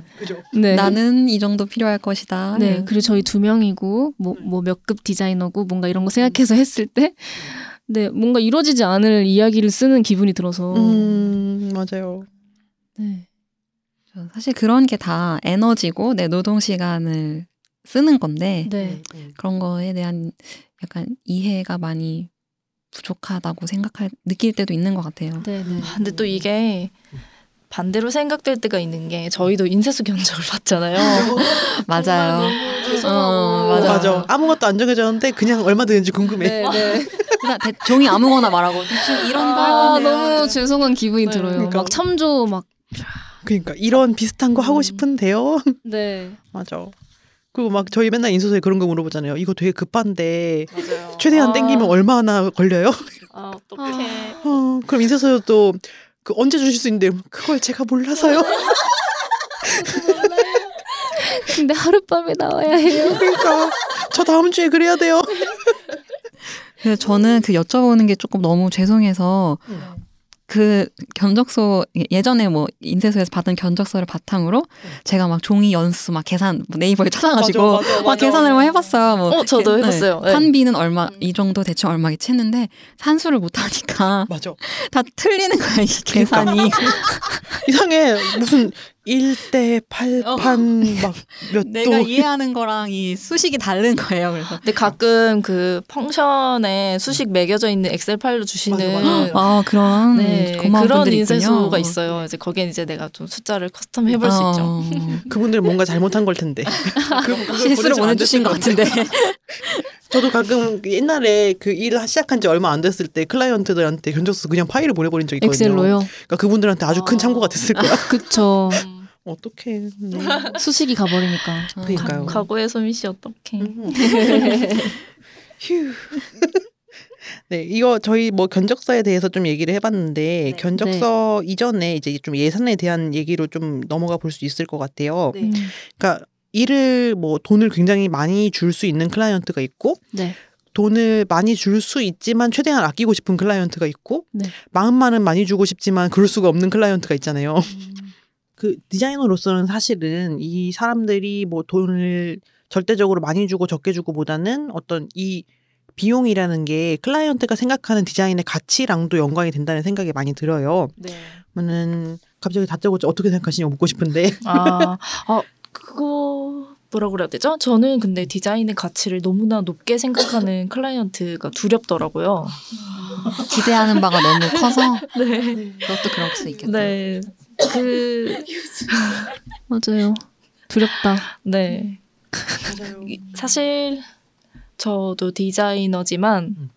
네. 나는 이 정도 필요할 것이다. 네. 그리고 저희 두 명이고 뭐 뭐 몇 급 디자이너고 뭔가 이런 거 생각해서 했을 때 네, 뭔가 이루어지지 않을 이야기를 쓰는 기분이 들어서 음 맞아요. 네. 사실 그런 게 다 에너지고 내 노동 시간을 쓰는 건데 네. 음, 그런 거에 대한 약간 이해가 많이 부족하다고 생각할 느낄 때도 있는 것 같아요. 네, 네. 아, 근데 또 이게 반대로 생각될 때가 있는 게 저희도 인쇄수 견적을 받잖아요. 맞아요. 죄송하고. 어, 맞아. 맞아. 아무것도 안 정해졌는데 그냥 얼마 드는지 궁금해. 네, 네. 종이 아무거나 말하고 이런 거 아, 하면 돼요. 너무 죄송한 기분이 네, 들어요. 그러니까. 막 참조 막 그러니까 이런 비슷한 거 하고 음. 싶은데요. 네. 맞아. 그리고 막 저희 맨날 인수소에 그런 거 물어보잖아요. 이거 되게 급한데 맞아요. 최대한 아, 땡기면 얼마나 걸려요? 아, 어떡해. 어, 그럼 인쇄소도 그 언제 주실 수 있는데 그걸 제가 몰라서요. 근데 하룻밤에 나와야 해요. 그러니까 저 다음 주에 그래야 돼요. 그래서 저는 그 여쭤보는 게 조금 너무 죄송해서 음. 그 견적서 예전에 뭐 인쇄소에서 받은 견적서를 바탕으로 제가 막 종이 연수 막 계산 뭐 네이버에 찾아가지고 맞아, 맞아, 막 맞아. 계산을 막 해봤어요. 뭐 어, 저도 네. 해봤어요. 네. 환비는 얼마 이 정도 대충 얼마겠지 했는데 산수를 못하니까 맞아. 다 틀리는 거야 이 계산이. 이상해. 무슨 1대 8판 막몇 도. 내가 이해하는 거랑 이 수식이 다른 거예요. 그래서 근데 가끔 그 펑션에 수식 매겨져 있는 엑셀 파일로 주시는 맞아, 맞아. 아 그런 네, 고마운 그런 분들이 인쇄소가 있군요. 있어요. 이제 거기엔 이제 내가 좀 숫자를 custom 해볼 수 있죠. 어, 그분들 뭔가 잘못한 걸 텐데. 그, 실수로 안 보내주신 것 같은데. 저도 가끔 옛날에 그 일 시작한 지 얼마 안 됐을 때 클라이언트들한테 견적서 그냥 파일을 보내버린 적이 있거든요. 엑셀로요. 그러니까 그분들한테 아주 큰 참고가 됐을 거야. 그쵸. 어떡해. 네. 수식이 가버리니까. 그러니까요. 과거의 소미 씨 어떡해. 음. 휴. 네, 이거 저희 뭐 견적서에 대해서 좀 얘기를 해봤는데 네. 견적서 이전에 이제 좀 예산에 대한 얘기로 좀 넘어가 볼 수 있을 것 같아요. 네. 음, 그러니까 일을 뭐 돈을 굉장히 많이 줄 수 있는 클라이언트가 있고 네. 돈을 많이 줄 수 있지만 최대한 아끼고 싶은 클라이언트가 있고 네. 마음만은 많이 주고 싶지만 그럴 수가 없는 클라이언트가 있잖아요. 그 디자이너로서는 사실은 이 사람들이 뭐 돈을 절대적으로 많이 주고 적게 주고보다는 어떤 이 비용이라는 게 클라이언트가 생각하는 디자인의 가치랑도 연관이 된다는 생각이 많이 들어요. 네. 그러면은 갑자기 다짜고짜 어떻게 생각하시냐고 묻고 싶은데 아, 아 그거 뭐라고 그래야 되죠? 저는 근데 디자인의 가치를 너무나 높게 생각하는 클라이언트가 두렵더라고요. 기대하는 바가 너무 커서 네. 그것도 그럴 수 있겠다. 네. 그, 맞아요. 두렵다. 네. 사실 저도 디자이너지만 음.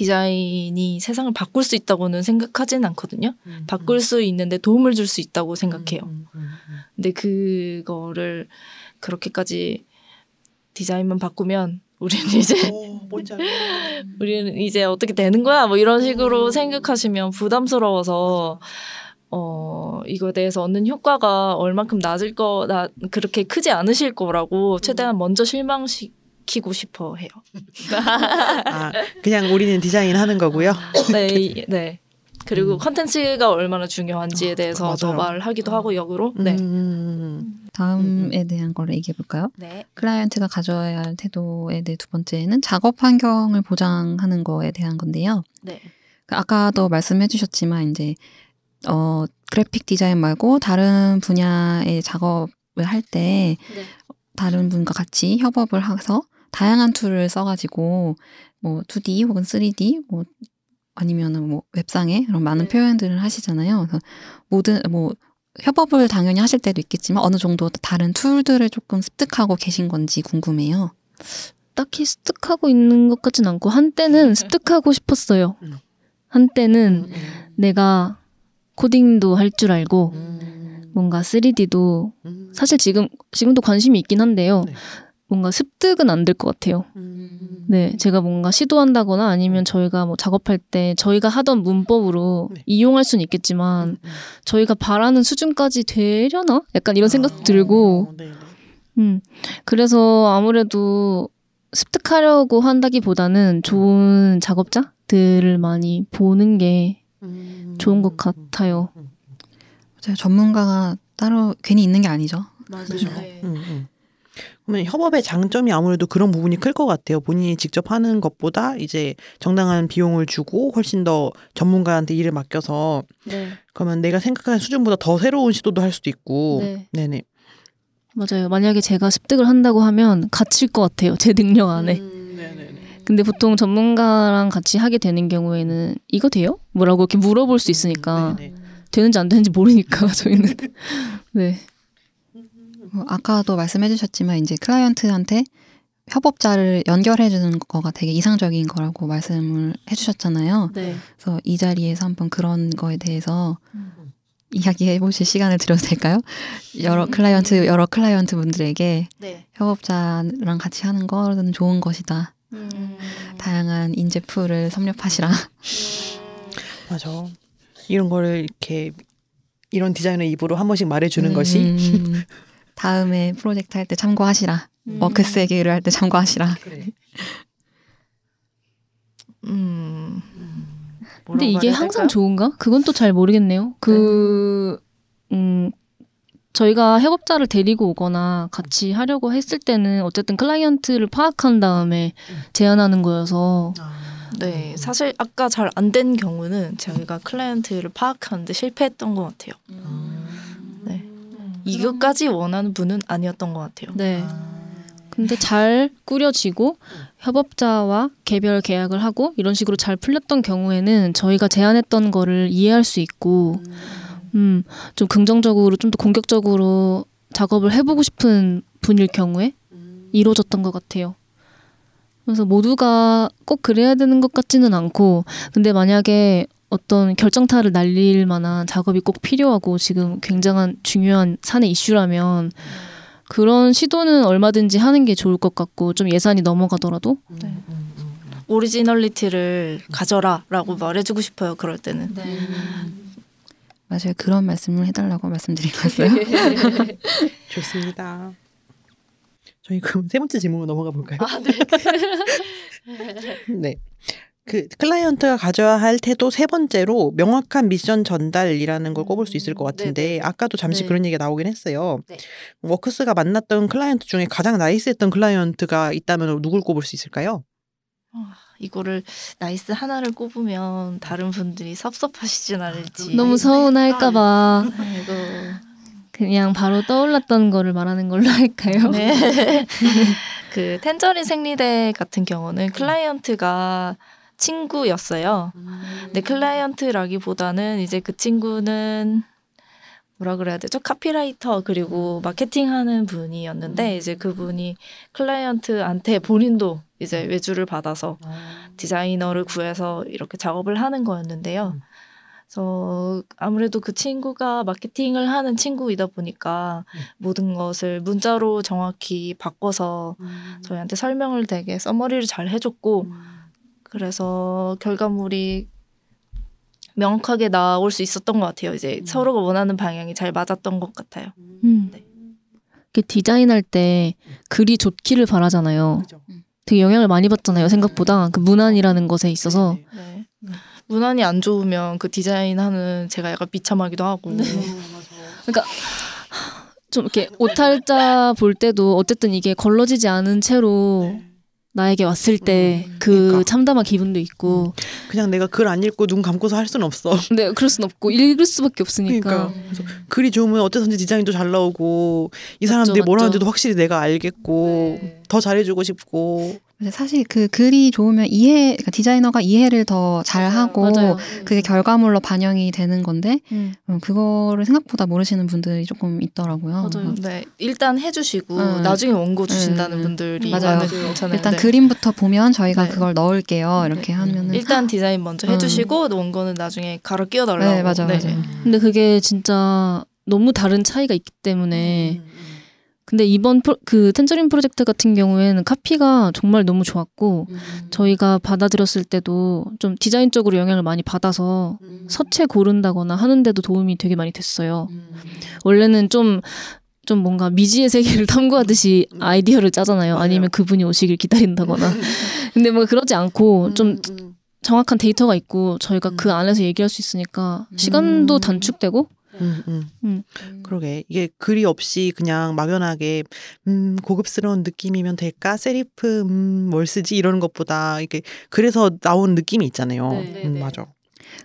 디자인이 세상을 바꿀 수 있다고는 생각하진 않거든요. 바꿀 수 있는데 도움을 줄 수 있다고 생각해요. 음, 음, 음. 근데 그거를 그렇게까지 디자인만 바꾸면 우리는 이제 오, 알겠네. 우리는 이제 어떻게 되는 거야? 뭐 이런 식으로 생각하시면 부담스러워서 어 이거에 대해서 얻는 효과가 얼만큼 낮을 거, 나 그렇게 크지 않으실 거라고 최대한 먼저 실망시키고 싶어 해요. 아, 그냥 우리는 디자인 하는 거고요. 네, 이- 네. 그리고 음. 컨텐츠가 얼마나 중요한지에 대해서 더. 말하기도 하고 역으로. 네. 음, 다음에 대한 걸 얘기해 볼까요? 네. 클라이언트가 가져야 할 태도에 대해 두 번째는 작업 환경을 보장하는 거에 대한 건데요. 네. 그 아까도 말씀해 주셨지만 이제 어 그래픽 디자인 말고 다른 분야의 작업을 할때 네. 다른 분과 같이 협업을 해서 다양한 툴을 써가지고 뭐 2D 혹은 3D 뭐 아니면은 뭐 웹상에 그런 많은 네. 표현들을 하시잖아요. 그래서 모든 뭐 협업을 당연히 하실 때도 있겠지만 어느 정도 다른 툴들을 조금 습득하고 계신 건지 궁금해요. 딱히 습득하고 있는 것 같진 않고 한때는 습득하고 싶었어요. 음. 한때는 음, 내가 코딩도 할 줄 알고 음, 뭔가 3D도 음, 사실 지금 지금도 관심이 있긴 한데요. 네. 뭔가 습득은 안 될 것 같아요. 음. 네, 제가 뭔가 시도한다거나 아니면 저희가 뭐 작업할 때 저희가 하던 문법으로 네. 이용할 수는 있겠지만 음, 저희가 바라는 수준까지 되려나? 약간 이런 생각도 아, 들고, 네, 네. 음, 그래서 아무래도 습득하려고 한다기보다는 좋은 작업자들을 많이 보는 게 음, 좋은 것 같아요. 맞아요. 전문가가 따로 괜히 있는 게 아니죠. 맞아요. 네. 음, 음. 그러면 협업의 장점이 아무래도 그런 부분이 클 것 같아요. 본인이 직접 하는 것보다 이제 정당한 비용을 주고 훨씬 더 전문가한테 일을 맡겨서 네. 그러면 내가 생각하는 수준보다 더 새로운 시도도 할 수도 있고. 네. 네네. 맞아요. 만약에 제가 습득을 한다고 하면 갇힐 것 같아요. 제 능력 안에. 음, 네네네. 근데 보통 전문가랑 같이 하게 되는 경우에는 이거 돼요? 뭐라고 이렇게 물어볼 수 있으니까 네네. 되는지 안 되는지 모르니까 저희는 네. 어, 아까도 말씀해 주셨지만 이제 클라이언트한테 협업자를 연결해 주는 거가 되게 이상적인 거라고 말씀을 해 주셨잖아요. 네. 그래서 이 자리에서 한번 그런 거에 대해서 이야기해 보실 시간을 드려도 될까요? 여러 클라이언트 여러 클라이언트 분들에게 네. 협업자랑 같이 하는 거는 좋은 것이다. 다양한 인재 풀을 섭렵하시라. 맞아. 이런 거를 이렇게 이런 디자이너 입으로 한 번씩 말해주는 것이 음, 다음에 프로젝트 할 때 참고하시라. 워크스 얘기를 할 때 참고하시라. 음. 근데 이게 항상 될까요? 좋은가? 그건 또 잘 모르겠네요. 그, 음, 저희가 협업자를 데리고 오거나 같이 하려고 했을 때는 어쨌든 클라이언트를 파악한 다음에 제안하는 거여서 네, 사실 아까 잘 안 된 경우는 저희가 클라이언트를 파악하는데 실패했던 것 같아요. 네, 이것까지 원하는 분은 아니었던 것 같아요. 네. 근데 잘 꾸려지고 협업자와 개별 계약을 하고 이런 식으로 잘 풀렸던 경우에는 저희가 제안했던 거를 이해할 수 있고 음, 좀 긍정적으로 좀 더 공격적으로 작업을 해보고 싶은 분일 경우에 이루어졌던 것 같아요. 그래서 모두가 꼭 그래야 되는 것 같지는 않고 근데 만약에 어떤 결정타를 날릴 만한 작업이 꼭 필요하고 지금 굉장한 중요한 사내 이슈라면 그런 시도는 얼마든지 하는 게 좋을 것 같고 좀 예산이 넘어가더라도 오리지널리티를 가져라라고 말해주고 싶어요. 그럴 때는. 맞아요. 그런 말씀을 해달라고 말씀드린 거였어요. 좋습니다. 저희 그럼 세 번째 질문으로 넘어가 볼까요? 네. 그 클라이언트가 가져야 할 태도 세 번째로 명확한 미션 전달이라는 걸 꼽을 수 있을 것 같은데 아까도 잠시 네. 그런 얘기가 나오긴 했어요. 네. 워크스가 만났던 클라이언트 중에 가장 nice했던 클라이언트가 있다면 누굴 꼽을 수 있을까요? 이거를 nice 하나를 꼽으면 다른 분들이 섭섭하시진 않을지. 너무 서운할까봐 아이고. 그냥 바로 떠올랐던 거를 말하는 걸로 할까요? 네. 그 텐저린 생리대 같은 경우는 클라이언트가 친구였어요. 근데 클라이언트라기보다는 이제 그 친구는 뭐라 그래야 되죠? 카피라이터 그리고 마케팅하는 분이었는데 이제 그분이 클라이언트한테 본인도 이제 외주를 받아서 디자이너를 구해서 이렇게 작업을 하는 거였는데요. 그래서 아무래도 그 친구가 마케팅을 하는 친구이다 보니까 모든 것을 문자로 정확히 바꿔서 저희한테 설명을 되게 써머리를 잘 해줬고 그래서 결과물이 명확하게 나올 수 있었던 것 같아요. 이제 서로가 원하는 방향이 잘 맞았던 것 같아요. 음. 이렇게 디자인할 때 글이 좋기를 바라잖아요. 그죠? 되게 영향을 많이 받잖아요. 생각보다 그 문안이라는 것에 있어서 네. 문안이 안 좋으면 그 디자인하는 제가 약간 비참하기도 하고. 좀 이렇게 오탈자 볼 때도 어쨌든 이게 걸러지지 않은 채로 나에게 왔을 때그 그러니까. 참담한 기분도 있고 그냥 내가 글 안 읽고 눈 감고서 할 수는 없어. 근데 그럴 순 없고 읽을 수밖에 없으니까 그러니까 그래서 글이 좋으면 어쨌든지 디자인도 잘 나오고 이 사람들이 뭘 맞죠. 하는지도 확실히 내가 알겠고 네. 더 잘해주고 싶고 사실 그 글이 좋으면 이해, 그러니까 디자이너가 이해를 더 잘하고 맞아요. 그게 결과물로 반영이 되는 건데 음. 음, 그거를 생각보다 모르시는 분들이 조금 있더라고요. 맞아요. 네, 일단 해주시고 음. 나중에 원고 주신다는 음. 분들이 맞아요. 일단 네. 그림부터 보면 저희가 네. 그걸 넣을게요. 이렇게 하면은 일단 디자인 먼저 음. 해주시고 원고는 나중에 갈아 끼워달라고. 네 맞아 맞아. 근데 그게 진짜 너무 다른 차이가 있기 때문에 근데 이번 프로, 그 텐저린 프로젝트 같은 경우에는 카피가 정말 너무 좋았고 저희가 받아들였을 때도 좀 디자인적으로 영향을 많이 받아서 서체 고른다거나 하는데도 도움이 되게 많이 됐어요. 원래는 좀, 좀 뭔가 미지의 세계를 탐구하듯이 아이디어를 짜잖아요. 아니면 그분이 오시길 기다린다거나. 근데 뭐 그러지 않고 좀 정확한 데이터가 있고 저희가 그 안에서 얘기할 수 있으니까 시간도 음. 단축되고 음, 음. 음. 그러게 이게 글이 없이 그냥 막연하게 음 고급스러운 느낌이면 될까 세리프 음뭘 쓰지 이러는 것보다 이게 그래서 나온 느낌이 있잖아요. 네, 음, 네. 맞아.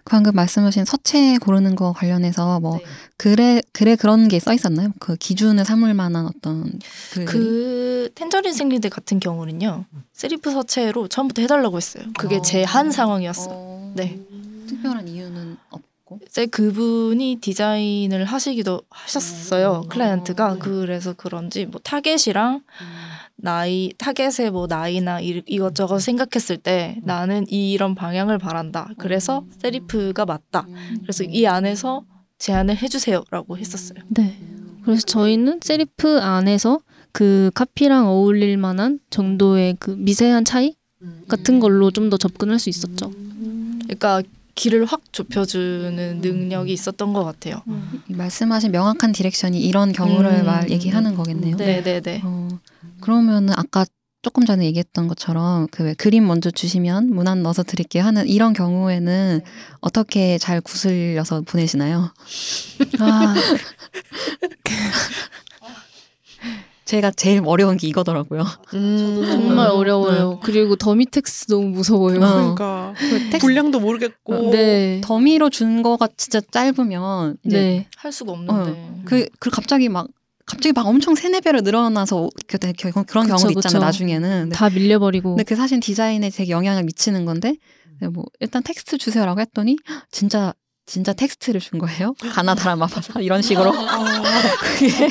방금 말씀하신 서체 고르는 거 관련해서 뭐 글에 글에 그런 게 써 있었나요? 그 기준을 삼을 만한 어떤 글들이? 그 텐저린 생리대 같은 경우는요 세리프 서체로 처음부터 해달라고 했어요. 그게 제한 상황이었어요. 네. 특별한 이유는 없고. 이제 그분이 디자인을 하시기도 하셨어요 클라이언트가. 그래서 그런지 뭐 타겟이랑 나이 타겟의 뭐 나이나 이, 이것저것 생각했을 때 나는 이런 방향을 바란다. 그래서 세리프가 맞다. 그래서 이 안에서 제안을 해주세요라고 했었어요. 네. 그래서 저희는 세리프 안에서 그 카피랑 어울릴 만한 정도의 그 미세한 차이 같은 걸로 좀 더 접근할 수 있었죠. 그러니까 길을 확 좁혀주는 능력이 있었던 것 같아요. 이 말씀하신 명확한 direction이 이런 경우를 음. 말 얘기하는 거겠네요. 네, 네, 네. 어, 그러면은 아까 조금 전에 얘기했던 것처럼 그왜 그림 먼저 주시면 문안 넣어서 드릴게요 하는 이런 경우에는 어떻게 잘 구슬려서 보내시나요? 아, 제가 제일 어려운 게 이거더라고요. 음. 정말 어려워요. 그리고 dummy text 너무 무서워요. 어. 그러니까 그 분량도 모르겠고. 네. dummy로 준 거가 진짜 짧으면 이제 네. 할 수가 없는데. 그, 그 갑자기 막 갑자기 막 엄청 세네 배로 늘어나서 그- 그- 그- 그런 그쵸, 경우도 있잖아요. 그쵸. 나중에는. 근데, 다 밀려버리고. 근데 그 사실 디자인에 되게 영향을 미치는 건데 네, 뭐 일단 텍스트 주세요라고 했더니 진짜 진짜 텍스트를 준 거예요. 가나다라 마파사 이런 식으로. 그게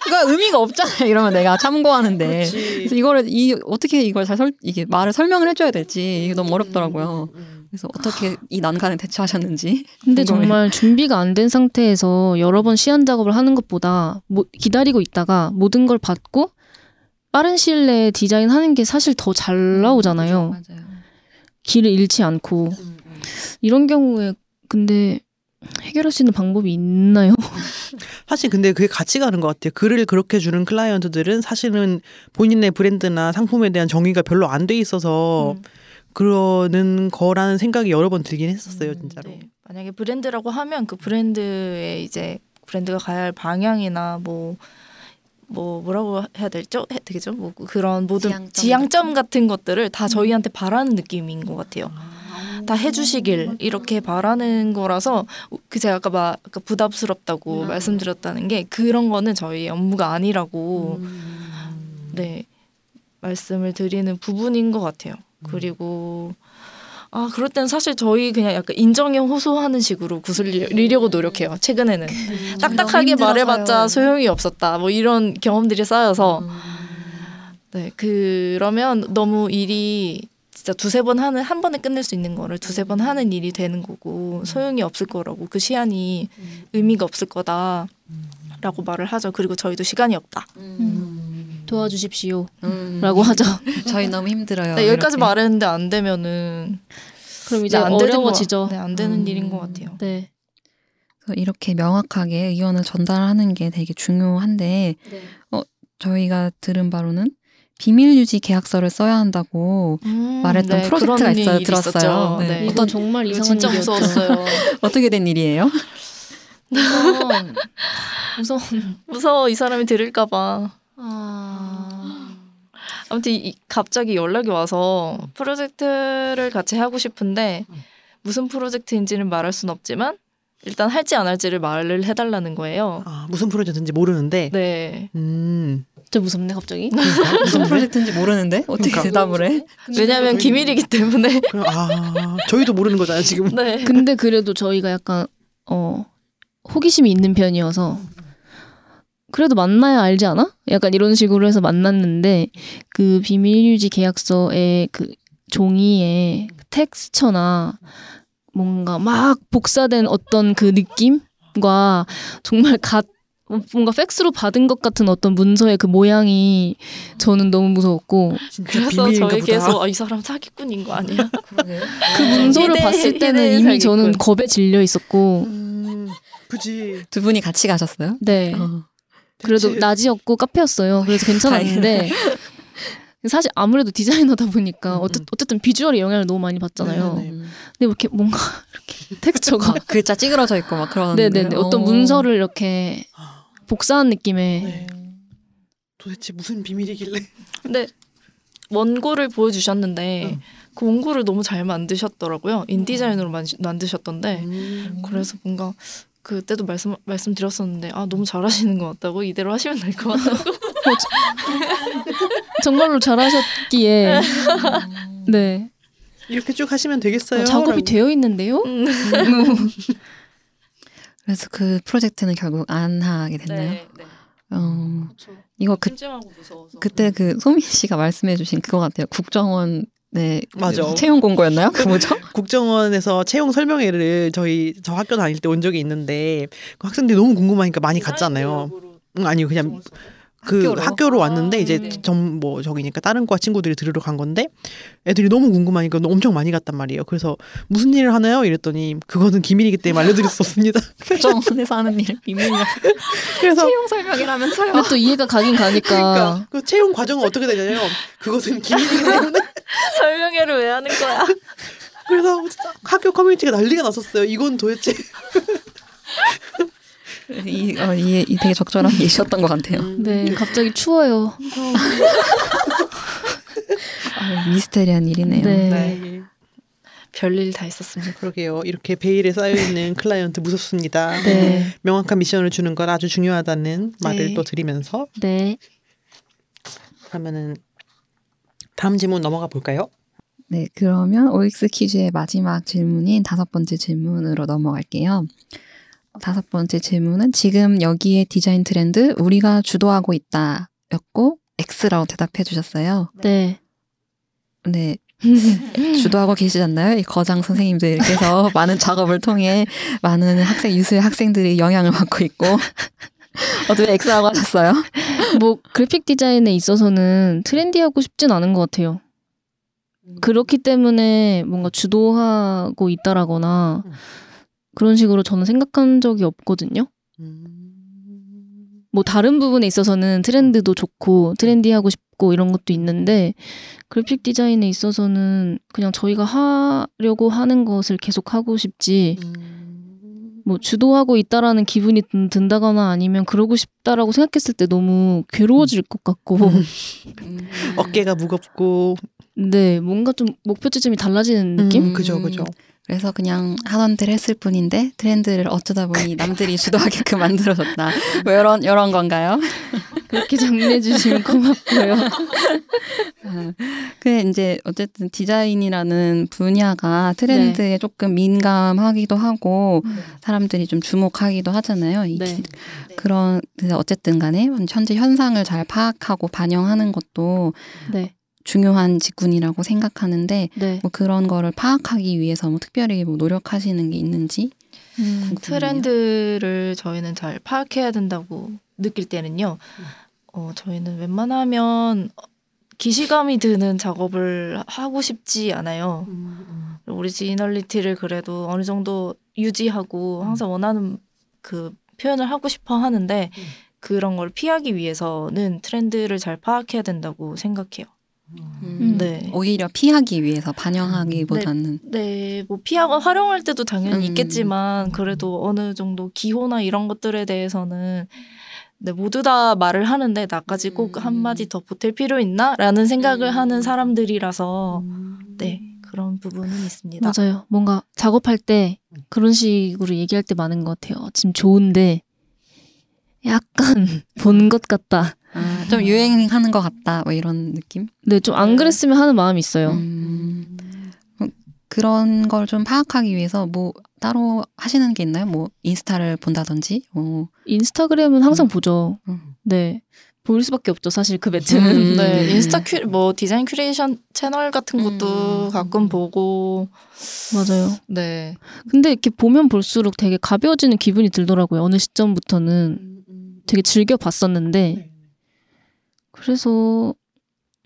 그거 의미가 없잖아요. 이러면 내가 참고하는데. 그렇지. 그래서 이거를 이 어떻게 이걸 잘 설, 이게 말을 설명을 해줘야 될지 이게 너무 어렵더라고요. 음. 그래서 어떻게 이 난관에 대처하셨는지. 근데. 정말 준비가 안 된 상태에서 여러 번 시안 작업을 하는 것보다 뭐 기다리고 있다가 모든 걸 받고 빠른 시일 내에 디자인하는 게 사실 더 잘 나오잖아요. 맞아요. 길을 잃지 않고 음, 이런 경우에 근데 해결할 수 있는 방법이 있나요? 사실 근데 그게 같이 가는 것 같아요. 글을 그렇게 주는 클라이언트들은 사실은 본인의 브랜드나 상품에 대한 정의가 별로 안 돼 있어서 음. 그러는 거라는 생각이 여러 번 들긴 했었어요, 진짜로. 네. 만약에 브랜드라고 하면 그 브랜드의 이제 브랜드가 가야 할 방향이나 뭐, 뭐 뭐라고 해야 될죠? 해, 되겠죠? 뭐 그런 모든 지향점 지향점, 같은 것들을 다 저희한테 바라는 느낌인 것 같아요. 다 해주시길 이렇게 바라는 거라서 그 제가 아까 막 아까 부담스럽다고 말씀드렸다는 게 그런 거는 저희 업무가 아니라고 네 말씀을 드리는 부분인 것 같아요. 그리고 아 그럴 땐 사실 저희 그냥 약간 인정에 호소하는 식으로 구슬리려고 노력해요. 최근에는 딱딱하게 힘들어서요. 말해봤자 소용이 없었다. 뭐 이런 경험들이 쌓여서 네 그러면 너무 일이 진짜 두세 번 하는 한 번에 끝낼 수 있는 거를 두세 번 하는 일이 되는 거고 소용이 없을 거라고 그 시한이 의미가 없을 거다라고 말을 하죠. 그리고 저희도 시간이 없다. 도와주십시오. 음. 라고 하죠. 저희 너무 힘들어요. 네, 여기까지. 말했는데 안 되면은 그럼 이제 네, 안 되는 어려워지죠. 거, 네, 안 되는 음. 일인 것 같아요. 네. 이렇게 명확하게 의견을 전달하는 게 되게 중요한데 어, 저희가 들은 바로는 비밀 유지 계약서를 써야 한다고 말했던 네, 프로젝트가 있어요. 들었어요. 네. 네. 이건 정말 이상한 진짜 일이었죠. 무서웠어요. 어떻게 된 일이에요? 무서운. 무서워 이 사람이 들을까봐. 아. 아무튼 이, 갑자기 연락이 와서 프로젝트를 같이 하고 싶은데 무슨 프로젝트인지는 말할 순 없지만 일단 할지 안 할지를 말을 해달라는 거예요. 아, 무슨 프로젝트인지 모르는데. 네. 음. 진짜 무섭네 갑자기. 무슨 프로젝트인지 모르는데 어떻게 그러니까. 대답을 해? 왜냐하면 기밀이기 때문에. 그럼 아, 저희도 모르는 거잖아요, 지금. 네. 근데 그래도 저희가 약간 어 호기심이 있는 편이어서 그래도 만나야 알지 않아? 약간 이런 식으로 해서 만났는데 그 비밀 유지 계약서의 그 종이에 텍스처나 뭔가 막 복사된 어떤 그 느낌과 정말 갓 뭔가 팩스로 받은 것 같은 어떤 문서의 그 모양이 저는 너무 무서웠고 그래서 저희. 계속 아, 이 사람 사기꾼인 거 아니야? 그 문서를 희대- 봤을 때는 희대의 이미 저는 사기꾼. 겁에 질려 있었고 음, 그지. 두 분이 같이 가셨어요? 네 어. 그래도 대체- 낮이었고 카페였어요. 그래서 괜찮았는데 사실 아무래도 디자이너다 보니까 음, 어쨌, 음. 어쨌든 비주얼에 영향을 너무 많이 받잖아요. 네, 네. 음. 근데 이렇게 뭔가 이렇게 텍스처가 아, 글자 찌그러져 있고 막 그런. 네네네 어떤 어. 문서를 이렇게 복사한 느낌의 네. 도대체 무슨 비밀이길래? 근데 원고를 보여주셨는데 응. 그 원고를 너무 잘 만드셨더라고요. 인디자인으로 만, 만드셨던데 음. 그래서 뭔가 그때도 말씀 말씀드렸었는데 아 너무 잘하시는 것 같다고 이대로 하시면 될 것 같다고 정말로 잘하셨기에 네 이렇게 쭉 하시면 되겠어요. 어, 작업이 라고. 되어 있는데요. 음. 그래서 그 프로젝트는 결국 안 하게 됐나요? 네, 네. 어, 그쵸. 이거 그 그때 그 소민 씨가 말씀해주신 그거 같아요. 국정원 네 맞아. 채용 공고였나요? 그 뭐죠? 국정원에서 채용 설명회를 저희 저 학교 다닐 때 온 적이 있는데 그 학생들이 너무 궁금하니까 많이 갔잖아요. 응, 아니요 그냥 그 학교로? 학교로, 왔는데 아, 이제 네. 전뭐 저기니까 다른 과 친구들이 들으러 간 건데 애들이 너무 궁금하니까 엄청 많이 갔단 말이에요. 그래서 무슨 일을 하나요? 이랬더니 그거는 기밀이기 때문에 알려드릴 수 없습니다. 정원에서 하는 일 비밀이야. 그래서 채용 설명이라면서요. 근데 또 이해가 가긴 가니까 그러니까 그 채용 과정은 어떻게 되냐면 그것은 기밀이기 때문에 설명회를 왜 하는 거야? 그래서 학교 커뮤니티가 난리가 났었어요. 이건 도대체 이, 어, 이, 이 되게 적절한 예시였던 것 같아요. 네 갑자기 추워요. 아, 미스테리한 일이네요. 네. 네. 별일 다 있었습니다. 그러게요. 이렇게 베일에 쌓여 있는 클라이언트 무섭습니다. 네. 명확한 미션을 주는 건 아주 중요하다는 말을 네. 또 드리면서 네. 그러면은 다음 질문 넘어가 볼까요? 네, 그러면 OX 퀴즈의 마지막 질문인 다섯 번째 질문으로 넘어갈게요. 다섯 번째 질문은 지금 여기에 디자인 트렌드 우리가 주도하고 있다 였고 X라고 대답해 주셨어요. 네. 네. 주도하고 계시지 않나요? 이 거장 선생님들께서 많은 작업을 통해 많은 학생, 유수의 학생들이 영향을 받고 있고. 어떻게 X라고 하셨어요? 뭐 그래픽 디자인에 있어서는 트렌디하고 싶진 않은 것 같아요. 그렇기 때문에 뭔가 주도하고 있다라거나 음. 그런 식으로 저는 생각한 적이 없거든요. 뭐 다른 부분에 있어서는 트렌드도 좋고 트렌디하고 싶고 이런 것도 있는데 그래픽 디자인에 있어서는 그냥 저희가 하려고 하는 것을 계속 하고 싶지 뭐 주도하고 있다라는 기분이 든- 든다거나 아니면 그러고 싶다라고 생각했을 때 너무 괴로워질 것 같고. 어깨가 무겁고. 네 뭔가 좀 목표 지점이 달라지는 느낌? 음, 그죠 그죠. 그래서 그냥 하던 대로 했을 뿐인데 트렌드를 어쩌다 보니 남들이 주도하게끔 만들어졌다. 뭐 이런 이런 건가요? 그렇게 정리해 주시면 고맙고요. 아, 그 이제 어쨌든 디자인이라는 분야가 트렌드에 조금 민감하기도 하고 사람들이 좀 주목하기도 하잖아요. 이 네. 기- 그런 그래서 어쨌든 간에 현재 현상을 잘 파악하고 반영하는 것도 네. 중요한 직군이라고 생각하는데 네. 뭐 그런 거를 파악하기 위해서 뭐 특별히 뭐 노력하시는 게 있는지 음. 트렌드를 저희는 잘 파악해야 된다고 느낄 때는요. 어, 저희는 웬만하면 기시감이 드는 작업을 하고 싶지 않아요. 오리지널리티를 그래도 어느 정도 유지하고 항상 원하는 그 표현을 하고 싶어 하는데 그런 걸 피하기 위해서는 트렌드를 잘 파악해야 된다고 생각해요. 음. 네. 오히려 피하기 위해서 반영하기보다는 네, 뭐 피하고 활용할 때도 당연히 음. 있겠지만 그래도 어느 정도 기호나 이런 것들에 대해서는 네, 모두 다 말을 하는데 나까지 꼭 음. 한마디 더 보탤 필요 있나? 라는 생각을 음. 하는 사람들이라서 네, 그런 부분은 있습니다. 맞아요. 뭔가 작업할 때 그런 식으로 얘기할 때 많은 것 같아요. 지금 좋은데 약간 본 것 같다. 아, 좀 유행하는 것 같다 뭐 이런 느낌 네, 좀 안 그랬으면 하는 마음이 있어요. 음, 어, 그런 걸 좀 파악하기 위해서 뭐 따로 하시는 게 있나요? 뭐 인스타를 본다든지 뭐 인스타그램은 항상 음. 보죠. 음. 네. 보일 수밖에 없죠. 사실 그 매체는. 음. 네, 인스타 큐, 뭐 디자인 큐레이션 채널 같은 것도 음. 가끔 보고 맞아요. 네. 근데 이렇게 보면 볼수록 되게 가벼워지는 기분이 들더라고요. 어느 시점부터는 되게 즐겨 봤었는데 그래서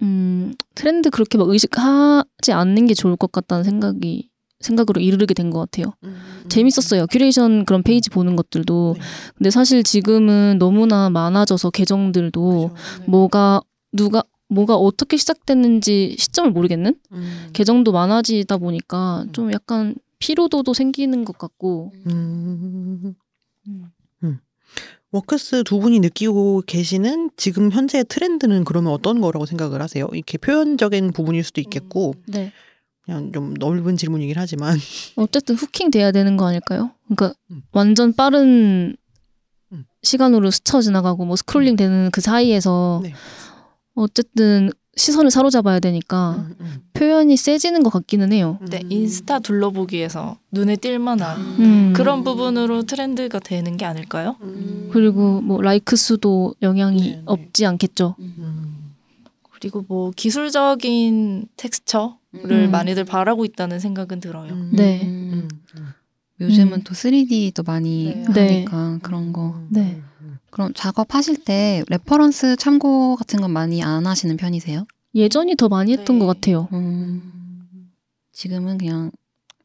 음, 트렌드 그렇게 막 의식하지 않는 게 좋을 것 같다는 생각이 생각으로 이르게 된 것 같아요. 재밌었어요. 큐레이션 그런 페이지 보는 것들도. 네. 근데 사실 지금은 너무나 많아져서 계정들도 뭐가 누가 뭐가 어떻게 시작됐는지 시점을 모르겠는 음. 계정도 많아지다 보니까 좀 약간 피로도도 생기는 것 같고 음. 음. 워크스 두 분이 느끼고 계시는 지금 현재의 트렌드는 그러면 어떤 거라고 생각을 하세요? 이렇게 표현적인 부분일 수도 있겠고 네. 그냥 좀 넓은 질문이긴 하지만 어쨌든 후킹 돼야 되는 거 아닐까요? 그러니까 음. 완전 빠른 음. 시간으로 스쳐 지나가고 뭐 스크롤링 되는 그 사이에서 네. 어쨌든 시선을 사로잡아야 되니까 음, 음. 표현이 세지는 것 같기는 해요. 네, 인스타 둘러보기에서 눈에 띌 만한 음. 그런 부분으로 트렌드가 되는 게 아닐까요? 음. 그리고 뭐 라이크 수도 영향이 네, 네. 없지 않겠죠. 음. 그리고 뭐 기술적인 텍스처를 음. 많이들 바라고 있다는 생각은 들어요. 음. 네. 음. 음. 요즘은 음. 또 3D도 많이 네. 네. 하니까 그런 거 네. 그럼 작업하실 때 레퍼런스 참고 같은 건 많이 안 하시는 편이세요? 예전이 더 많이 했던 네. 것 같아요. 음, 지금은 그냥 하기는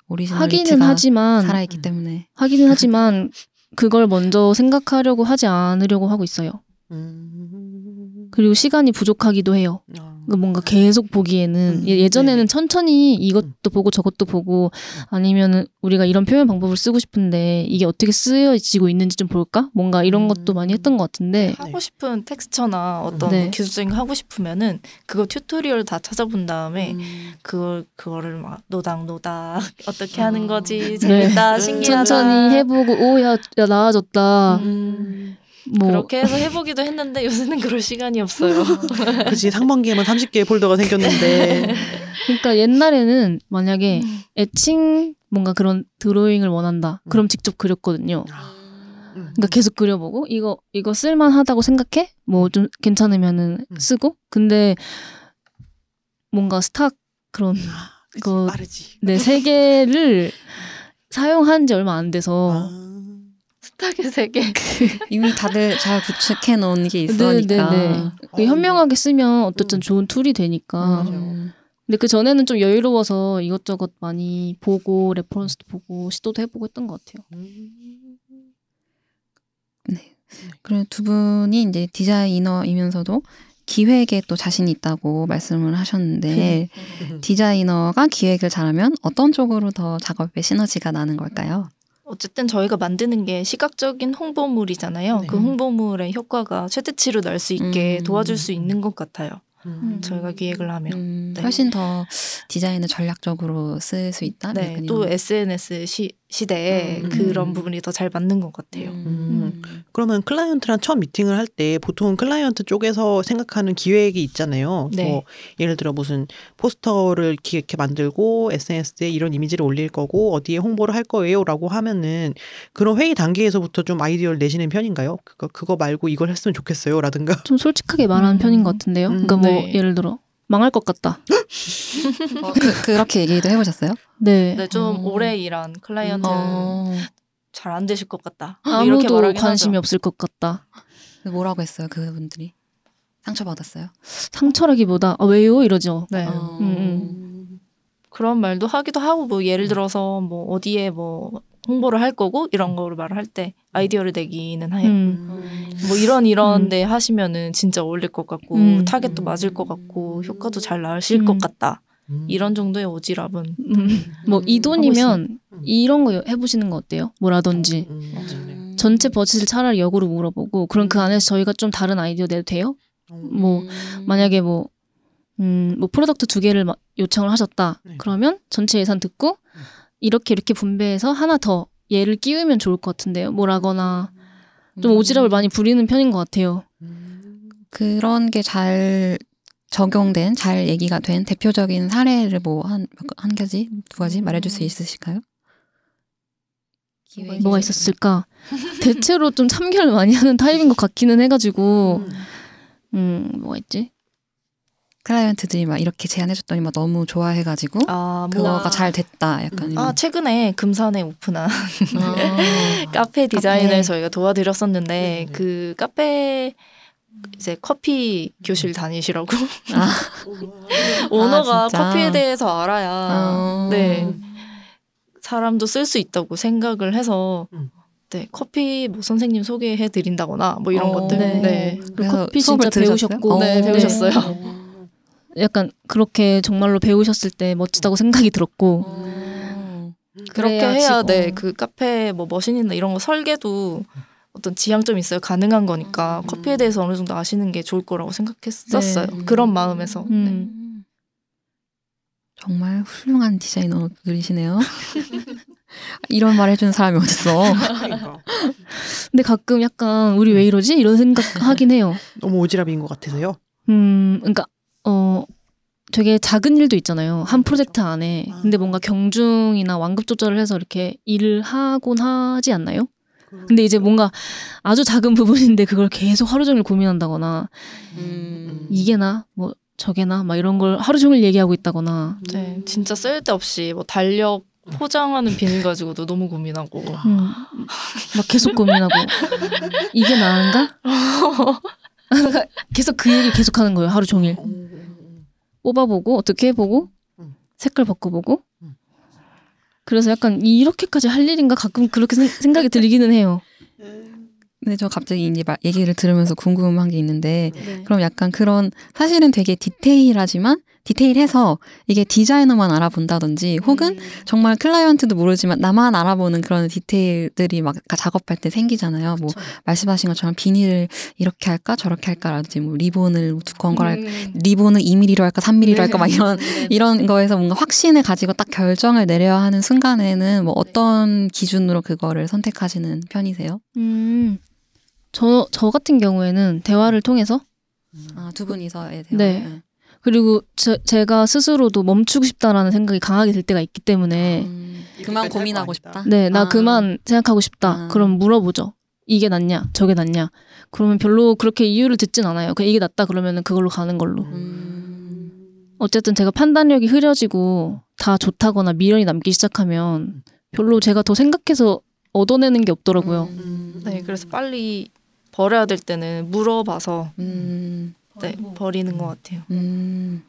오리지널리티가 하지만 살아있기 때문에 하기는 하지만 그걸 먼저 생각하려고 하지 않으려고 하고 있어요. 음. 그리고 시간이 부족하기도 해요. 아. 그 뭔가 계속 보기에는 음, 예- 예전에는 네네. 천천히 이것도 보고 저것도 보고 아니면은 우리가 이런 표현 방법을 쓰고 싶은데 이게 어떻게 쓰여지고 있는지 좀 볼까? 뭔가 이런 음. 것도 많이 했던 것 같은데 하고 싶은 텍스처나 어떤 네. 뭐 기술적인 거 하고 싶으면은 그거 튜토리얼 다 찾아본 다음에 음. 그걸 그거를 막 노닥 노닥 어떻게 하는 아. 거지 네. 재밌다 신기하다 천천히 해보고 오야 야, 나아졌다. 음, 뭐 그렇게 해서 해보기도 했는데 요새는 그럴 시간이 없어요. 그치 상반기에만 30개의 폴더가 생겼는데 그러니까 옛날에는 만약에 음. 애칭 뭔가 그런 드로잉을 원한다. 음. 그럼 직접 그렸거든요. 음. 그러니까 계속 그려보고 이거 이거 쓸만하다고 생각해? 뭐 좀 괜찮으면은 음. 쓰고. 근데 뭔가 스탁 그런 그치, 그- 빠르지. 네세 개를 사용한 지 얼마 안 돼서 아. 스탁의 세계. 이미 다들 잘 구축해 놓은 게 네, 있으니까 네, 네. 그 어, 현명하게 쓰면 어쨌든 음. 좋은 툴이 되니까. 맞아요. 음, 근데 그 전에는 좀 여유로워서 이것저것 많이 보고 레퍼런스도 보고 시도도 해보고 했던 것 같아요. 음. 그리고 두 분이 이제 디자이너이면서도 기획에 또 자신이 있다고 말씀을 하셨는데 음. 디자이너가 기획을 잘하면 어떤 쪽으로 더 작업에 시너지가 나는 걸까요? 어쨌든 저희가 만드는 게 시각적인 홍보물이잖아요. 네. 그 홍보물의 효과가 최대치로 날 수 있게 음. 도와줄 수 있는 것 같아요. 음. 저희가 기획을 하면. 음, 네. 훨씬 더 디자인을 전략적으로 쓸 수 있다. 네, 또. SNS 시, 시대에 음. 그런 부분이 더 잘 맞는 것 같아요. 음. 그러면 클라이언트랑 처음 미팅을 할 때 보통 클라이언트 쪽에서 생각하는 기획이 있잖아요. 네. 뭐 예를 들어 무슨 포스터를 기획해 만들고 SNS에 이런 이미지를 올릴 거고 어디에 홍보를 할 거예요라고 하면은 그런 회의 단계에서부터 좀 아이디어를 내시는 편인가요? 그거 그거 말고 이걸 했으면 좋겠어요라든가. 좀 솔직하게 말하는 음. 편인 것 같은데요. 음, 그러니까 뭐 네. 예를 들어 망할 것 같다. 어, 그, 그렇게 얘기도 해보셨어요? 네. 네, 좀 음. 오래 일한 클라이언트는 어, 잘안 되실 것 같다. 아무도 관심이 하죠. 없을 것 같다. 뭐라고 했어요, 그분들이? 상처받았어요? 상처라기보다 아, 왜요 이러죠. 네. 어, 음, 그런 말도 하기도 하고 뭐 예를 들어서 뭐 어디에 뭐 홍보를 할 거고 이런 거를 말을 할 때 아이디어를 내기는 해요. 음. 뭐 이런 이런 음. 데 하시면은 진짜 어울릴 것 같고 음. 타겟도 맞을 것 같고 효과도 잘 나실 음. 것 같다. 음. 이런 정도의 오지랖은 음. 뭐이 돈이면 음. 이런 거 해보시는 거 어때요? 뭐라든지 음. 음. 전체 버짓을 차라리 역으로 물어보고 그럼 그 안에서 저희가 좀 다른 아이디어 내도 돼요? 뭐 음. 만약에 뭐, 음, 뭐 프로덕트 두 개를 막 요청을 하셨다. 네. 그러면 전체 예산 듣고 이렇게 이렇게 분배해서 하나 더 얘를 끼우면 좋을 것 같은데요. 뭐라거나 좀 음. 오지랖을 많이 부리는 편인 것 같아요. 음. 그런 게 잘 적용된, 잘 얘기가 된 대표적인 사례를 뭐 한 한 가지, 두 가지 말해줄 수 있으실까요? 기획이 뭐가 있었을까? 대체로 좀 참견을 많이 하는 타입인 것 같기는 해가지고, 음, 뭐가 있지? 클라이언트들이 막 이렇게 제안해줬더니 막 너무 좋아해가지고 아, 뭐, 그거가 잘 됐다. 약간 이런. 아 최근에 금산에 오픈한 아. 카페 디자인을 카페. 저희가 도와드렸었는데 네, 네. 그 카페 이제 커피 교실 다니시라고 아. 오너가 진짜? 커피에 대해서 알아야 어. 네 사람도 쓸 수 있다고 생각을 해서 음. 네 커피 뭐 선생님 소개해 드린다거나 뭐 이런 어. 것들 네. 네. 커피 진짜? 배우셨고. 네, 배우셨어요. 약간 그렇게 정말로 배우셨을 때 멋지다고 생각이 들었고, 어. 그렇게 그래야 해야 지금- 네그 카페 뭐 머신이나 이런 거 설계도 어떤 지향점이 있어요 가능한 거니까 음. 커피에 대해서 어느 정도 아시는 게 좋을 거라고 생각했었어요 네. 그런 마음에서 네. 음, 정말 훌륭한 디자이너들이시네요. 이런 말 해주는 사람이 어딨어. 그러니까. 근데 가끔 약간 우리 왜 이러지? 이런 생각 하긴 해요. 너무 오지랖인 것 같아서요. 음, 그러니까 어 되게 작은 일도 있잖아요. 한 프로젝트 안에. 근데 뭔가 경중이나 완급 조절을 해서 이렇게 일을 하곤 하지 않나요? 근데 이제 뭔가 아주 작은 부분인데 그걸 계속 하루 종일 고민한다거나 음. 이게 나 뭐 저게 나 막 이런 걸 하루 종일 얘기하고 있다거나 네, 진짜 쓸데없이 뭐 달력 포장하는 비닐 가지고도 너무 고민하고. 음, 막 계속 고민하고 이게 나은가? 계속 그 얘기 계속 하는 거예요 하루 종일 뽑아보고 어떻게 해보고 음. 색깔 바꿔보고 음. 그래서 약간 이렇게까지 할 일인가 가끔 그렇게 생- 생각이 들기는 해요. 근데 저 갑자기 이제 막 얘기를 들으면서 궁금한 게 있는데 네. 그럼 약간 그런 사실은 되게 디테일하지만 디테일해서 이게 디자이너만 알아본다든지 혹은 정말 클라이언트도 모르지만 나만 알아보는 그런 디테일들이 막 작업할 때 생기잖아요. 뭐 말씀하신 것처럼 비닐을 이렇게 할까 저렇게 할까라든지 뭐 리본을 두꺼운 걸 할까 리본을 2mm로 할까 3mm로 할까 막 이런 이런 거에서 뭔가 확신을 가지고 딱 결정을 내려야 하는 순간에는 뭐 어떤 기준으로 그거를 선택하시는 편이세요? 음, 저, 저 같은 경우에는 대화를 통해서? 아, 두 분이서에 대한 네. 그리고 제, 제가 스스로도 멈추고 싶다라는 생각이 강하게 들 때가 있기 때문에 음, 그만 고민하고 싶다. 네, 나 아. 그만 생각하고 싶다. 아. 그럼 물어보죠. 이게 낫냐, 저게 낫냐. 그러면 별로 그렇게 이유를 듣진 않아요. 그냥 이게 낫다 그러면 그걸로 가는 걸로. 음. 어쨌든 제가 판단력이 흐려지고 다 좋다거나 미련이 남기 시작하면 별로 제가 더 생각해서 얻어내는 게 없더라고요. 음. 네, 그래서 빨리 버려야 될 때는 물어봐서 음. 네, 버리는 것 같아요. 음.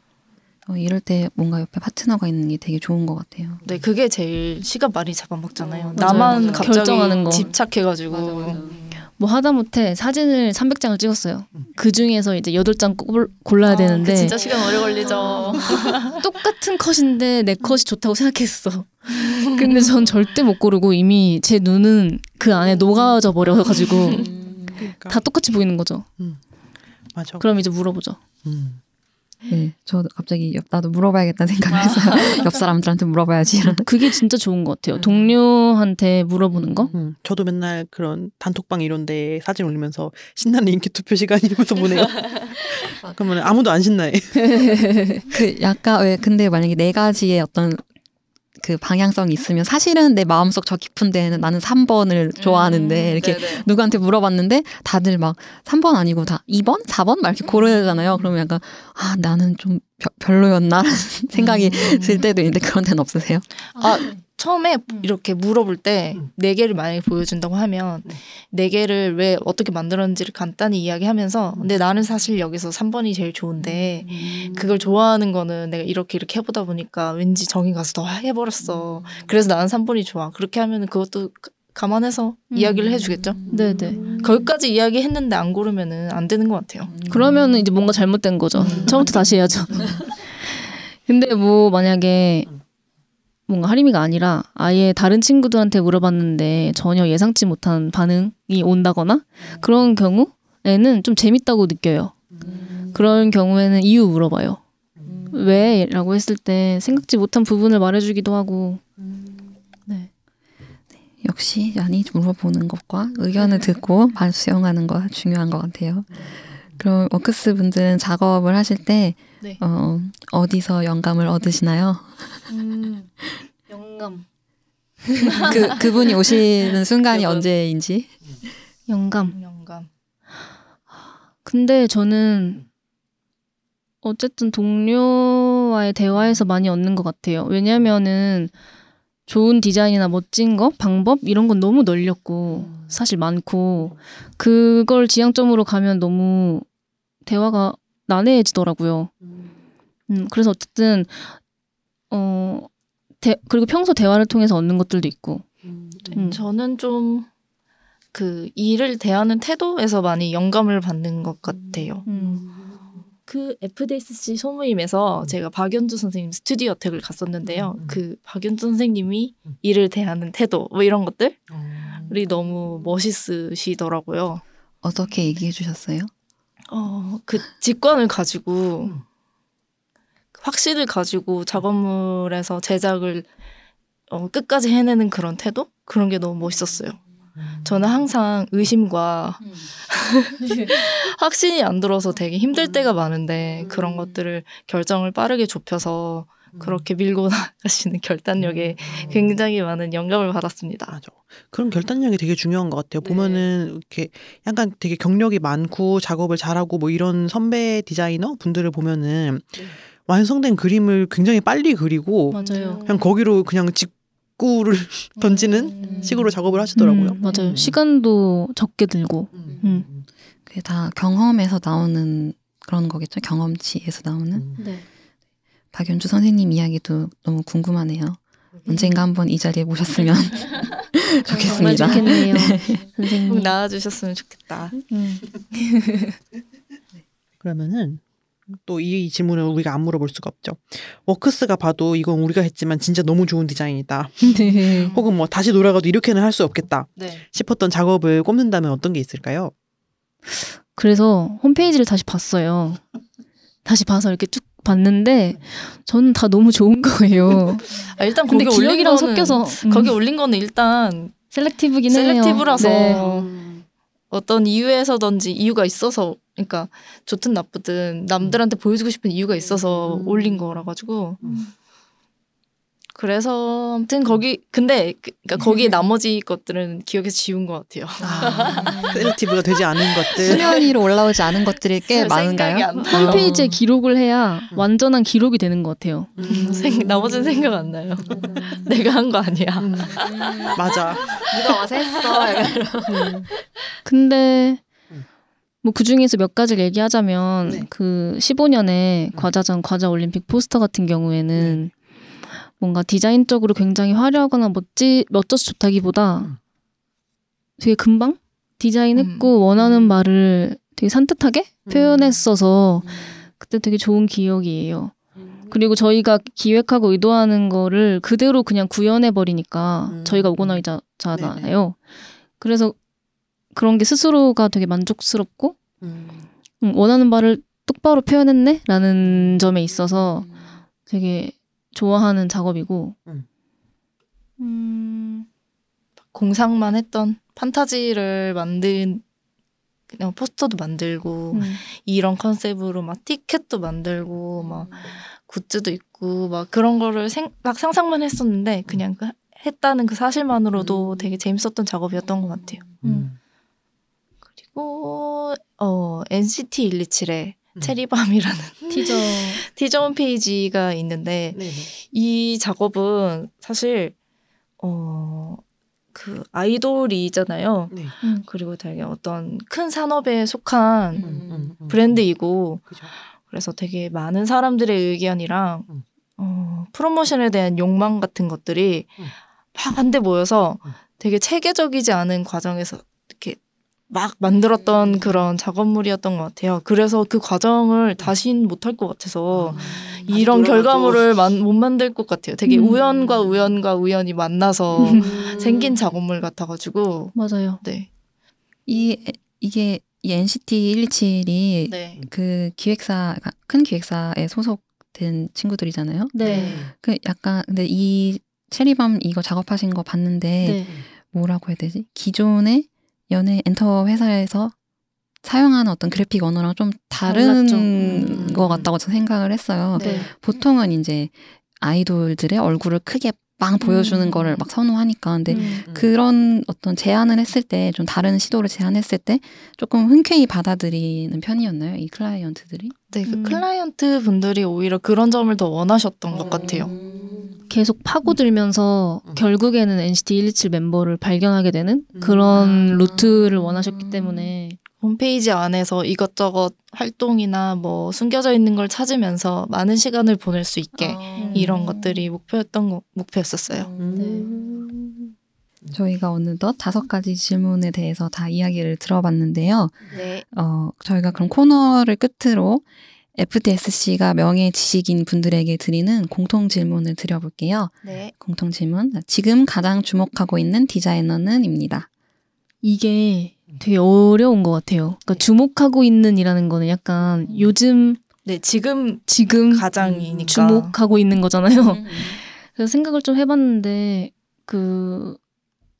어, 이럴 때 뭔가 옆에 파트너가 있는 게 되게 좋은 것 같아요. 네, 그게 제일 시간 많이 잡아먹잖아요. 맞아요. 나만 맞아요. 갑자기 결정하는 거. 집착해가지고 뭐 하다못해 사진을 300장을 찍었어요. 그 중에서 이제 8장 골라야 아, 되는데 그 진짜 시간 오래 걸리죠. 똑같은 컷인데 내 컷이 좋다고 생각했어. 근데 전 절대 못 고르고 이미 제 눈은 그 안에 녹아져 버려 가지고 그러니까. 다 똑같이 보이는 거죠. 맞아. 그럼 이제 물어보죠. 음. 네, 저도 갑자기 옆, 나도 물어봐야겠다는 생각을 했어요. 옆 사람들한테 물어봐야지. 이런. 그게 진짜 좋은 것 같아요. 동료한테 물어보는 거. 음, 저도 맨날 그런 단톡방 이런데 사진 올리면서 신나는 인기 투표 시간 이러면서 보내요. 그러면 아무도 안 신나해. 그 약간 왜 근데 만약에 네 가지의 어떤 그 방향성이 있으면 사실은 내 마음속 저 깊은 데에는 나는 3번을 좋아하는데 이렇게 네네. 누구한테 물어봤는데 다들 막 3번 아니고 다 2번, 4번 막 이렇게 고르야 되잖아요. 그러면 약간 아 나는 좀 벼- 별로였나라는 생각이 들 때도 있는데 그런 데는 없으세요? 아 처음에 이렇게 물어볼 때 음. 네 개를 만약에 보여준다고 하면 네 개를 왜 어떻게 만들었는지를 간단히 이야기하면서 근데 나는 사실 여기서 3번이 제일 좋은데 그걸 좋아하는 거는 내가 이렇게 이렇게 해보다 보니까 왠지 정이 가서 더 해버렸어. 그래서 나는 3번이 좋아. 그렇게 하면은 그것도 가- 감안해서 이야기를 해주겠죠. 네네. 거기까지 이야기했는데 안 고르면은 안 되는 것 같아요. 그러면은 이제 뭔가 잘못된 거죠. 처음부터 다시 해야죠. 근데 뭐 만약에 뭔가 하림이가 아니라 아예 다른 친구들한테 물어봤는데 전혀 예상치 못한 반응이 온다거나 그런 경우에는 좀 재밌다고 느껴요. 그런 경우에는 이유 물어봐요. 왜? 라고 했을 때 생각지 못한 부분을 말해주기도 하고 네. 역시 많이 물어보는 것과 의견을 듣고 반 수용하는 거 중요한 것 같아요. 그럼 워크스 분들은 작업을 하실 때 네. 어, 어디서 영감을 얻으시나요? 영감. 그 그분이 오시는 순간이 언제인지? 영감. 영감. 근데 저는 어쨌든 동료와의 대화에서 많이 얻는 것 같아요. 왜냐면은 좋은 디자인이나 멋진 거, 방법 이런 건 너무 널렸고 사실 많고 그걸 지향점으로 가면 너무 대화가 난해해지더라고요. 음, 그래서 어쨌든 어 대, 그리고 평소 대화를 통해서 얻는 것들도 있고. 음. 저는 좀 그 일을 대하는 태도에서 많이 영감을 받는 것 같아요. 음. 그 FDSC 소모임에서 제가 박연주 선생님 스튜디오 어택을 갔었는데요. 음. 그 박연주 선생님이 일을 대하는 태도 뭐 이런 것들이 어. 너무 멋있으시더라고요. 어떻게 얘기해 주셨어요? 어, 그 직관을 가지고 음. 확신을 가지고 작업물에서 제작을 어, 끝까지 해내는 그런 태도 그런 게 너무 멋있었어요. 저는 항상 의심과 확신이 안 들어서 되게 힘들 때가 많은데 그런 것들을 결정을 빠르게 좁혀서 그렇게 밀고 나가시는 결단력에 굉장히 많은 영감을 받았습니다. 맞아. 그런 결단력이 되게 중요한 것 같아요. 네. 보면은 이렇게 약간 되게 경력이 많고 작업을 잘하고 뭐 이런 선배 디자이너 분들을 보면은 네. 완성된 그림을 굉장히 빨리 그리고 맞아요. 그냥 거기로 그냥 직 직구를 던지는 음. 식으로 작업을 하시더라고요. 음, 맞아요. 음. 시간도 적게 들고. 음. 그게 다 경험에서 나오는 그런 거겠죠. 경험치에서 나오는. 네. 박연주 선생님 이야기도 너무 궁금하네요. 언젠가 한번 이 자리에 모셨으면 좋겠습니다. 좋겠네요. 꼭 선생님. 나와주셨으면 좋겠다. 음. 그러면은 또 이 질문을 우리가 안 물어볼 수가 없죠. 워크스가 봐도 이건 우리가 했지만 진짜 너무 좋은 디자인이다. 네. 혹은 뭐 다시 돌아가도 이렇게는 할 수 없겠다 네. 싶었던 작업을 꼽는다면 어떤 게 있을까요? 그래서 홈페이지를 다시 봤어요. 다시 봐서 이렇게 쭉 봤는데 저는 다 너무 좋은 거예요. 아, 일단 근데 거기 올린 거는 섞여서 음, 거기 올린 거는 일단 셀렉티브긴 해요. 셀렉티브라서 네. 어떤 이유에서든지 이유가 있어서 그러니까 좋든 나쁘든 남들한테 보여주고 싶은 이유가 있어서 음. 올린 거라 가지고 음. 그래서 아무튼 거기 근데 그- 그러니까 거기 나머지 것들은 기억에서 지운 것 같아요. 셀렉티브가 되지 않은 것들. 수면 위로 올라오지 않은 것들이 꽤 많은가요? 홈페이지에 기록을 해야 완전한 기록이 되는 것 같아요. 음. 생, 나머지는 생각 안 나요. 내가 한 거 아니야. 음. 맞아. 누가 와서 했어. 근데 음. 뭐그 중에서 몇 가지를 얘기하자면 네. 그 15년에 음. 과자전 과자 올림픽 포스터 같은 경우에는 뭔가 디자인적으로 굉장히 화려하거나 멋지 멋져서 좋다기보다 음. 되게 금방 디자인했고 원하는 말을 되게 산뜻하게 음. 표현했어서 그때 되게 좋은 기억이에요. 그리고 저희가 기획하고 의도하는 거를 그대로 그냥 구현해 버리니까 음. 저희가 오거나이저잖아요. 그래서 그런 게 스스로가 되게 만족스럽고 음. 음, 원하는 바를 똑바로 표현했네라는 점에 있어서 되게 좋아하는 작업이고 음. 음, 공상만 했던 판타지를 만든 그냥 포스터도 만들고 음. 이런 컨셉으로 막 티켓도 만들고 막 굿즈도 있고 막 그런 거를 생, 막 상상만 했었는데 그냥 그 했다는 그 사실만으로도 되게 재밌었던 작업이었던 것 같아요. 음. 그리고 어 NCT 127의 음. 체리밤이라는 티저 티저 홈페이지가 있는데 네네. 이 작업은 사실 어 그 아이돌이잖아요. 네. 음. 그리고 되게 어떤 큰 산업에 속한 음, 음, 음. 브랜드이고 그죠. 그래서 되게 많은 사람들의 의견이랑 음. 어, 프로모션에 대한 욕망 같은 것들이 음. 막 한데 모여서 음. 되게 체계적이지 않은 과정에서 막 만들었던 음. 그런 작업물이었던 것 같아요. 그래서 그 과정을 다시는 못할 것 같아서 음. 이런 결과물을 만, 못 만들 것 같아요. 되게 음. 우연과 우연과 우연이 만나서 음. 생긴 작업물 같아가지고 맞아요. 네. 이 이게 이 NCT 127이 네. 그 기획사 큰 기획사에 소속된 친구들이잖아요. 네. 그 약간 근데 이 체리밤 이거 작업하신 거 봤는데 네. 뭐라고 해야 되지? 기존의 연예 엔터 회사에서 사용하는 어떤 그래픽 언어랑 좀 다른 달랐죠. 음. 것 같다고 저는 생각을 했어요. 네. 보통은 이제 아이돌들의 얼굴을 크게 빵 보여주는 음. 거를 막 선호하니까 근데 음. 그런 어떤 제안을 했을 때 좀 다른 시도를 제안했을 때 조금 흔쾌히 받아들이는 편이었나요? 이 클라이언트들이? 네, 그 음. 클라이언트 분들이 오히려 그런 점을 더 원하셨던 것 같아요. 계속 파고들면서 음. 결국에는 NCT 127 멤버를 발견하게 되는 음. 그런 아. 루트를 원하셨기 때문에 홈페이지 안에서 이것저것 활동이나 뭐 숨겨져 있는 걸 찾으면서 많은 시간을 보낼 수 있게 음. 이런 것들이 목표였던 거, 목표였었어요. 음. 저희가 어느덧 다섯 가지 질문에 대해서 다 이야기를 들어봤는데요. 네. 어, 저희가 그럼 코너를 끝으로 FTSC가 명예 지식인 분들에게 드리는 공통 질문을 드려볼게요. 네. 공통 질문. 지금 가장 주목하고 있는 디자이너는입니다. 이게 되게 어려운 것 같아요. 그러니까 주목하고 있는이라는 거는 약간 요즘 네, 지금 지금 가장이니까. 주목하고 있는 거잖아요. 그래서 생각을 좀 해봤는데 그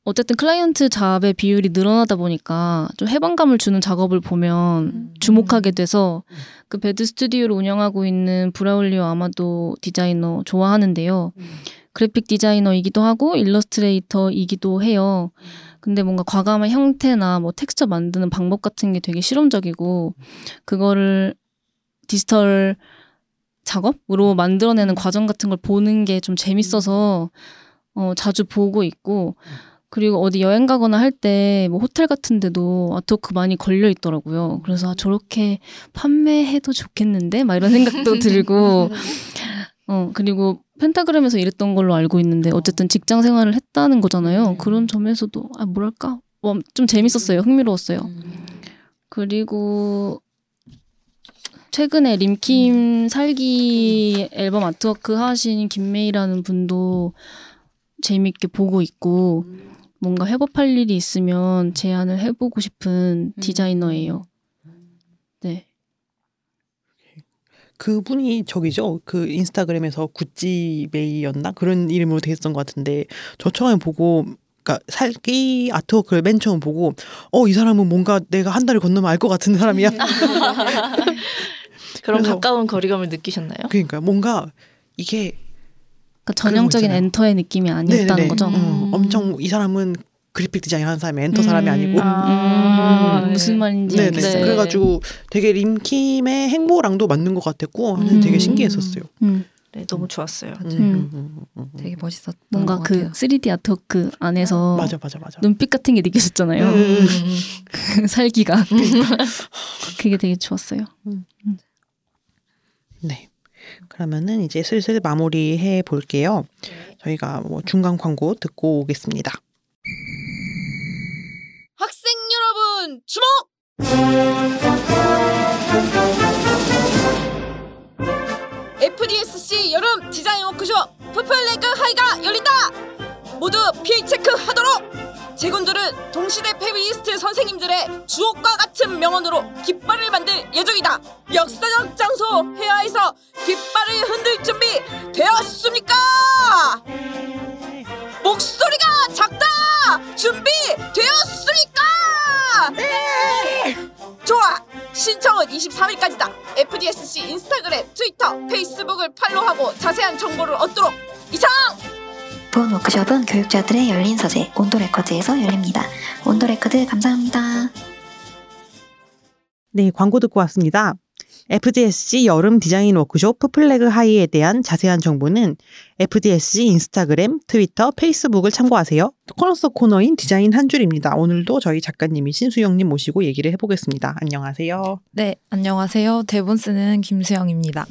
어쨌든 클라이언트 잡의 비율이 늘어나다 보니까 좀 해방감을 주는 작업을 보면 음. 주목하게 돼서 음. 그 베드 스튜디오를 운영하고 있는 브라울리오 아마도 디자이너 좋아하는데요. 음. 그래픽 디자이너이기도 하고 일러스트레이터이기도 해요. 근데 뭔가 과감한 형태나 뭐 텍스처 만드는 방법 같은 게 되게 실험적이고 그거를 디지털 작업으로 만들어내는 과정 같은 걸 보는 게 좀 재밌어서 어, 자주 보고 있고 그리고 어디 여행 가거나 할 때 뭐 호텔 같은 데도 아트워크 많이 걸려 있더라고요. 그래서 아, 저렇게 판매해도 좋겠는데? 막 이런 생각도 들고. 어 그리고 펜타그램에서 일했던 걸로 알고 있는데 어쨌든 직장 생활을 했다는 거잖아요. 그런 점에서도 아 뭐랄까? 어, 좀 재밌었어요. 흥미로웠어요. 그리고 최근에 림킴 살기 앨범 아트워크 하신 김메이라는 분도 재밌게 보고 있고 뭔가 협업할 일이 있으면 제안을 해보고 싶은 디자이너예요. 네. 그분이 저기죠. 그 인스타그램에서 구찌 메이였나 그런 이름으로 돼 있었던 것 같은데 저 처음에 보고 그러니까 살기 artwork를 맨 처음 보고 어 이 사람은 뭔가 내가 한 다리 건너면 알 것 같은 사람이야. 그런 그래서- 가까운 거리감을 느끼셨나요? 그러니까 뭔가 이게 그러니까 전형적인. 엔터의 느낌이 아니었다는 네네네. 거죠. 어, 음. 엄청 이 사람은 그래픽 디자인 하는 사람이 엔터 사람이 음. 아니고 아, 음, 네. 무슨 말인지 네네. 네. 그래가지고 되게 림킴의 행보랑도 맞는 것 같았고 음. 되게 신기했었어요. 음, 네, 너무 좋았어요. 음. 음, 음, 음. 되게 멋있었던 뭔가 것그 같아요. 3D 아트워크 안에서 맞아 맞아 맞아. 눈빛 같은 게 느껴졌잖아요. 음. 그 살기가 그게 되게 좋았어요. 네. 그러면은 이제 슬슬 마무리해 볼게요. 저희가 뭐 중간 광고 듣고 오겠습니다. 학생 여러분 주목! FDSC 여름 디자인 워크숍 Put Flag High가 열린다! 모두 필체크 하도록! 제군들은 동시대 페미니스트 선생님들의 주옥과 같은 명언으로 깃발을 만들 예정이다. 역사적 장소 혜화에서 깃발을 흔들 준비 되었습니까? 목소리가 작다! 준비 되었습니까? 네! 좋아! 신청은 23일까지다. FDSC 인스타그램, 트위터, 페이스북을 팔로우하고 자세한 정보를 얻도록 이상! 본 워크숍은 교육자들의 열린 서재 온도레코드에서 열립니다. 온도레코드 감사합니다. 네, 광고 듣고 왔습니다. FDSC 여름 디자인 워크숍 Put Flag High에 대한 자세한 정보는 FDSC 인스타그램, 트위터, 페이스북을 참고하세요. 코너 속 코너인 디자인 한 줄입니다. 오늘도 저희 작가님이신 수영님 모시고 얘기를 해보겠습니다. 안녕하세요. 네, 안녕하세요. 대본 쓰는 김수영입니다.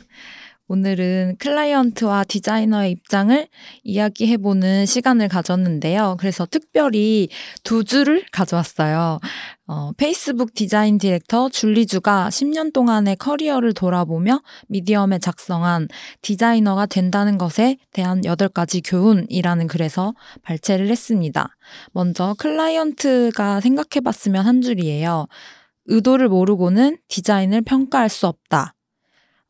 오늘은 클라이언트와 디자이너의 입장을 이야기해보는 시간을 가졌는데요. 그래서 특별히 두 줄을 가져왔어요. 어, 페이스북 디자인 디렉터 줄리 주가 10년 동안의 커리어를 돌아보며 미디엄에 작성한 디자이너가 된다는 것에 대한 8가지 교훈이라는 글에서 발췌를 했습니다. 먼저 클라이언트가 생각해봤으면 한 줄이에요. 의도를 모르고는 디자인을 평가할 수 없다.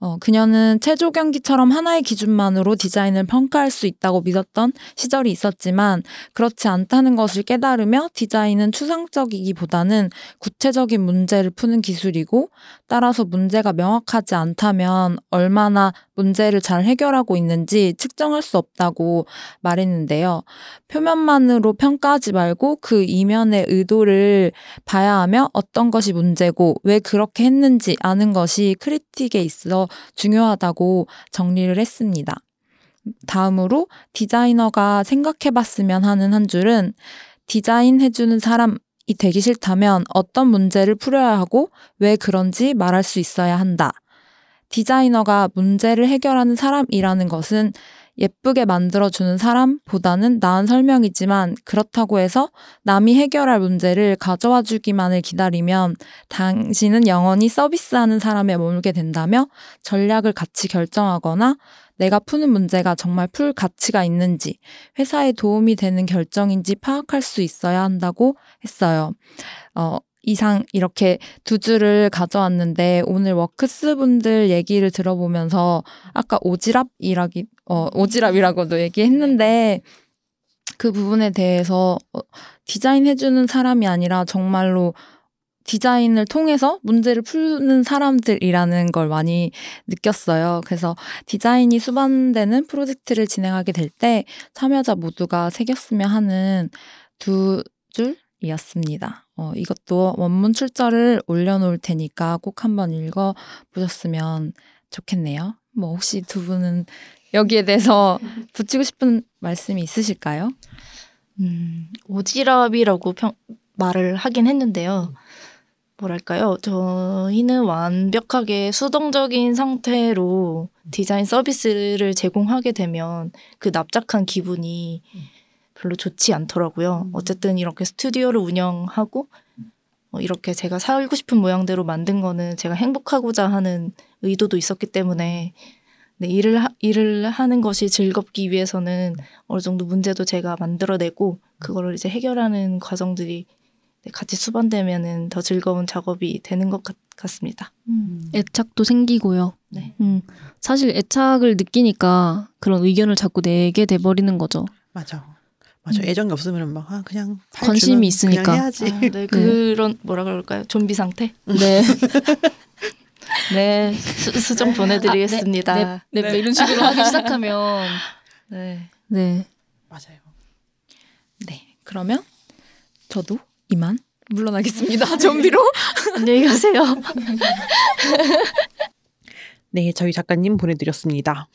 어, 그녀는 체조 경기처럼 하나의 기준만으로 디자인을 평가할 수 있다고 믿었던 시절이 있었지만 그렇지 않다는 것을 깨달으며 디자인은 추상적이기보다는 구체적인 문제를 푸는 기술이고 따라서 문제가 명확하지 않다면 얼마나 문제를 잘 해결하고 있는지 측정할 수 없다고 말했는데요. 표면만으로 평가하지 말고 그 이면의 의도를 봐야 하며 어떤 것이 문제고 왜 그렇게 했는지 아는 것이 크리틱에 있어 중요하다고 정리를 했습니다. 다음으로 디자이너가 생각해 봤으면 하는 한 줄은 디자인 해주는 사람이 되기 싫다면 어떤 문제를 풀어야 하고 왜 그런지 말할 수 있어야 한다. 디자이너가 문제를 해결하는 사람이라는 것은 예쁘게 만들어주는 사람보다는 나은 설명이지만 그렇다고 해서 남이 해결할 문제를 가져와 주기만을 기다리면 당신은 영원히 서비스하는 사람에 머물게 된다며 전략을 같이 결정하거나 내가 푸는 문제가 정말 풀 가치가 있는지 회사에 도움이 되는 결정인지 파악할 수 있어야 한다고 했어요. 어, 이상 이렇게 두 줄을 가져왔는데 오늘 워크스 분들 얘기를 들어보면서 아까 오지랖이라기 어 오지랖이라고도 얘기했는데 그 부분에 대해서 어, 디자인 해주는 사람이 아니라 정말로 디자인을 통해서 문제를 푸는 사람들이라는 걸 많이 느꼈어요. 그래서 디자인이 수반되는 프로젝트를 진행하게 될 때 참여자 모두가 새겼으면 하는 두 줄 이었습니다. 어, 이것도 원문 출처를 올려놓을 테니까 꼭 한번 읽어 보셨으면 좋겠네요. 뭐 혹시 두 분은 여기에 대해서 붙이고 싶은 말씀이 있으실까요? 음, 오지랖이라고 평, 말을 하긴 했는데요. 뭐랄까요? 저희는 완벽하게 수동적인 상태로 디자인 서비스를 제공하게 되면 그 납작한 기분이 별로 좋지 않더라고요. 어쨌든 이렇게 스튜디오를 운영하고 어, 이렇게 제가 살고 싶은 모양대로 만든 거는 제가 행복하고자 하는 의도도 있었기 때문에 네, 일을 하, 일을 하는 것이 즐겁기 위해서는 어느 정도 문제도 제가 만들어내고 그거를 이제 해결하는 과정들이 네, 같이 수반되면은 더 즐거운 작업이 되는 것 같, 같습니다. 애착도 생기고요. 네. 음, 사실 애착을 느끼니까 그런 의견을 자꾸 내게 돼 버리는 거죠. 맞아. 맞아. 음. 애정이 없으면 막 아, 그냥 팔 관심이 주면 있으니까. 그냥 해야지. 아, 네, 그런 뭐라 그럴까요? 좀비 상태? 네. 네, 수, 수정 보내드리겠습니다. 네, 네, 네, 이런 식으로 하기 시작하면 네. 네. 맞아요. 네. 그러면 저도 이만 물러나겠습니다. 좀비로. 안녕히 가세요. 네, 저희 작가님 보내드렸습니다.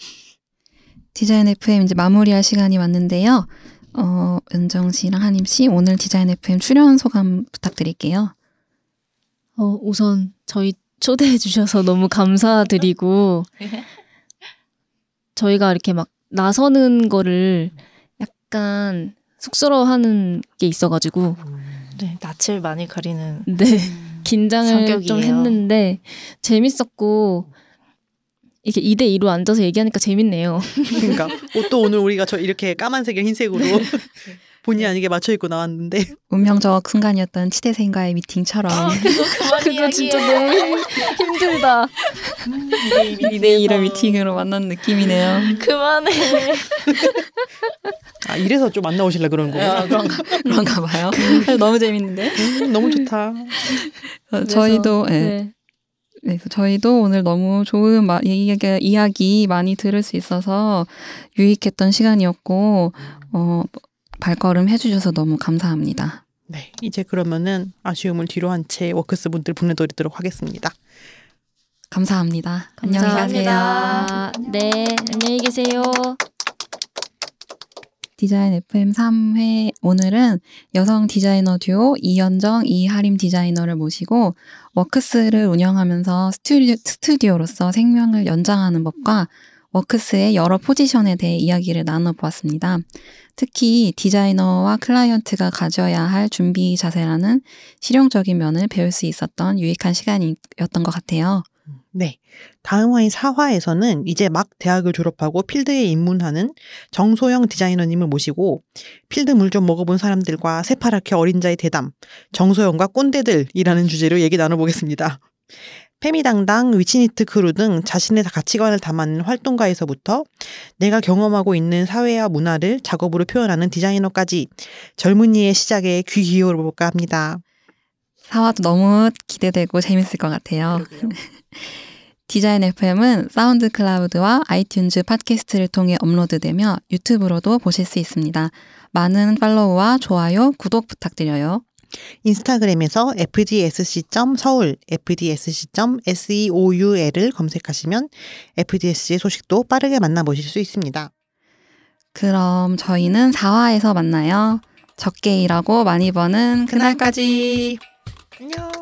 디자인 FM 이제 마무리할 시간이 왔는데요. 어, 은정 씨랑 한임 씨 오늘 디자인 FM 출연 소감 부탁드릴게요. 어, 우선 저희 초대해 주셔서 너무 감사드리고 저희가 이렇게 막 나서는 거를 약간 쑥스러워하는 게 있어가지고 네, 낯을 많이 가리는 네 긴장을 성격이에요. 좀 했는데 재밌었고 이게 2대 2로 앉아서 얘기하니까 재밌네요. 그러니까 옷도 오늘 우리가 저 이렇게 까만색에 흰색으로 본의 아니게 맞춰 입고 나왔는데 운명적 순간이었던 치대생과의 미팅처럼 그거 진짜 너무 힘, 힘들다. 2대 1의 미팅으로 만난 느낌이네요. 그만해. 아 이래서 좀 안 나오실라 그런 거예요. 그런가 봐요. 너무 재밌는데. 음, 너무 좋다. 어, 저희도 예. 네. 네, 그래서 저희도 오늘 너무 좋은 마, 이야기, 이야기 많이 들을 수 있어서 유익했던 시간이었고 어, 발걸음 해주셔서 너무 감사합니다. 네, 이제 그러면은 아쉬움을 뒤로 한 채 워크스 분들 보내드리도록 하겠습니다. 감사합니다. 안녕히 가세요. 감사합니다. 네, 안녕히 계세요. 디자인 FM 3회 오늘은 여성 디자이너 듀오 이연정, 이하림 디자이너를 모시고 워크스를 운영하면서 스튜디오, 스튜디오로서 생명을 연장하는 법과 워크스의 여러 포지션에 대해 이야기를 나눠보았습니다. 특히 디자이너와 클라이언트가 가져야 할 준비 자세라는 실용적인 면을 배울 수 있었던 유익한 시간이었던 것 같아요. 네. 다음 화인 4화에서는 이제 막 대학을 졸업하고 필드에 입문하는 정소영 디자이너님을 모시고 필드 물 좀 먹어본 사람들과 새파랗게 어린 자의 대담, 정소영과 꼰대들이라는 주제로 얘기 나눠보겠습니다. 페미당당, 위치니트 크루 등 자신의 가치관을 담아낸 활동가에서부터 내가 경험하고 있는 사회와 문화를 작업으로 표현하는 디자이너까지 젊은이의 시작에 귀 기울여볼까 합니다. 4화도 너무 기대되고 재밌을 것 같아요. 디자인 FM은 사운드 클라우드와 아이튠즈 팟캐스트를 통해 업로드되며 유튜브로도 보실 수 있습니다. 많은 팔로우와 좋아요, 구독 부탁드려요. 인스타그램에서 fdsc.서울, fdsc.seoul을 검색하시면 FDSC의 소식도 빠르게 만나보실 수 있습니다. 그럼 저희는 4화에서 만나요. 적게 일하고 많이 버는 그날까지. 안녕.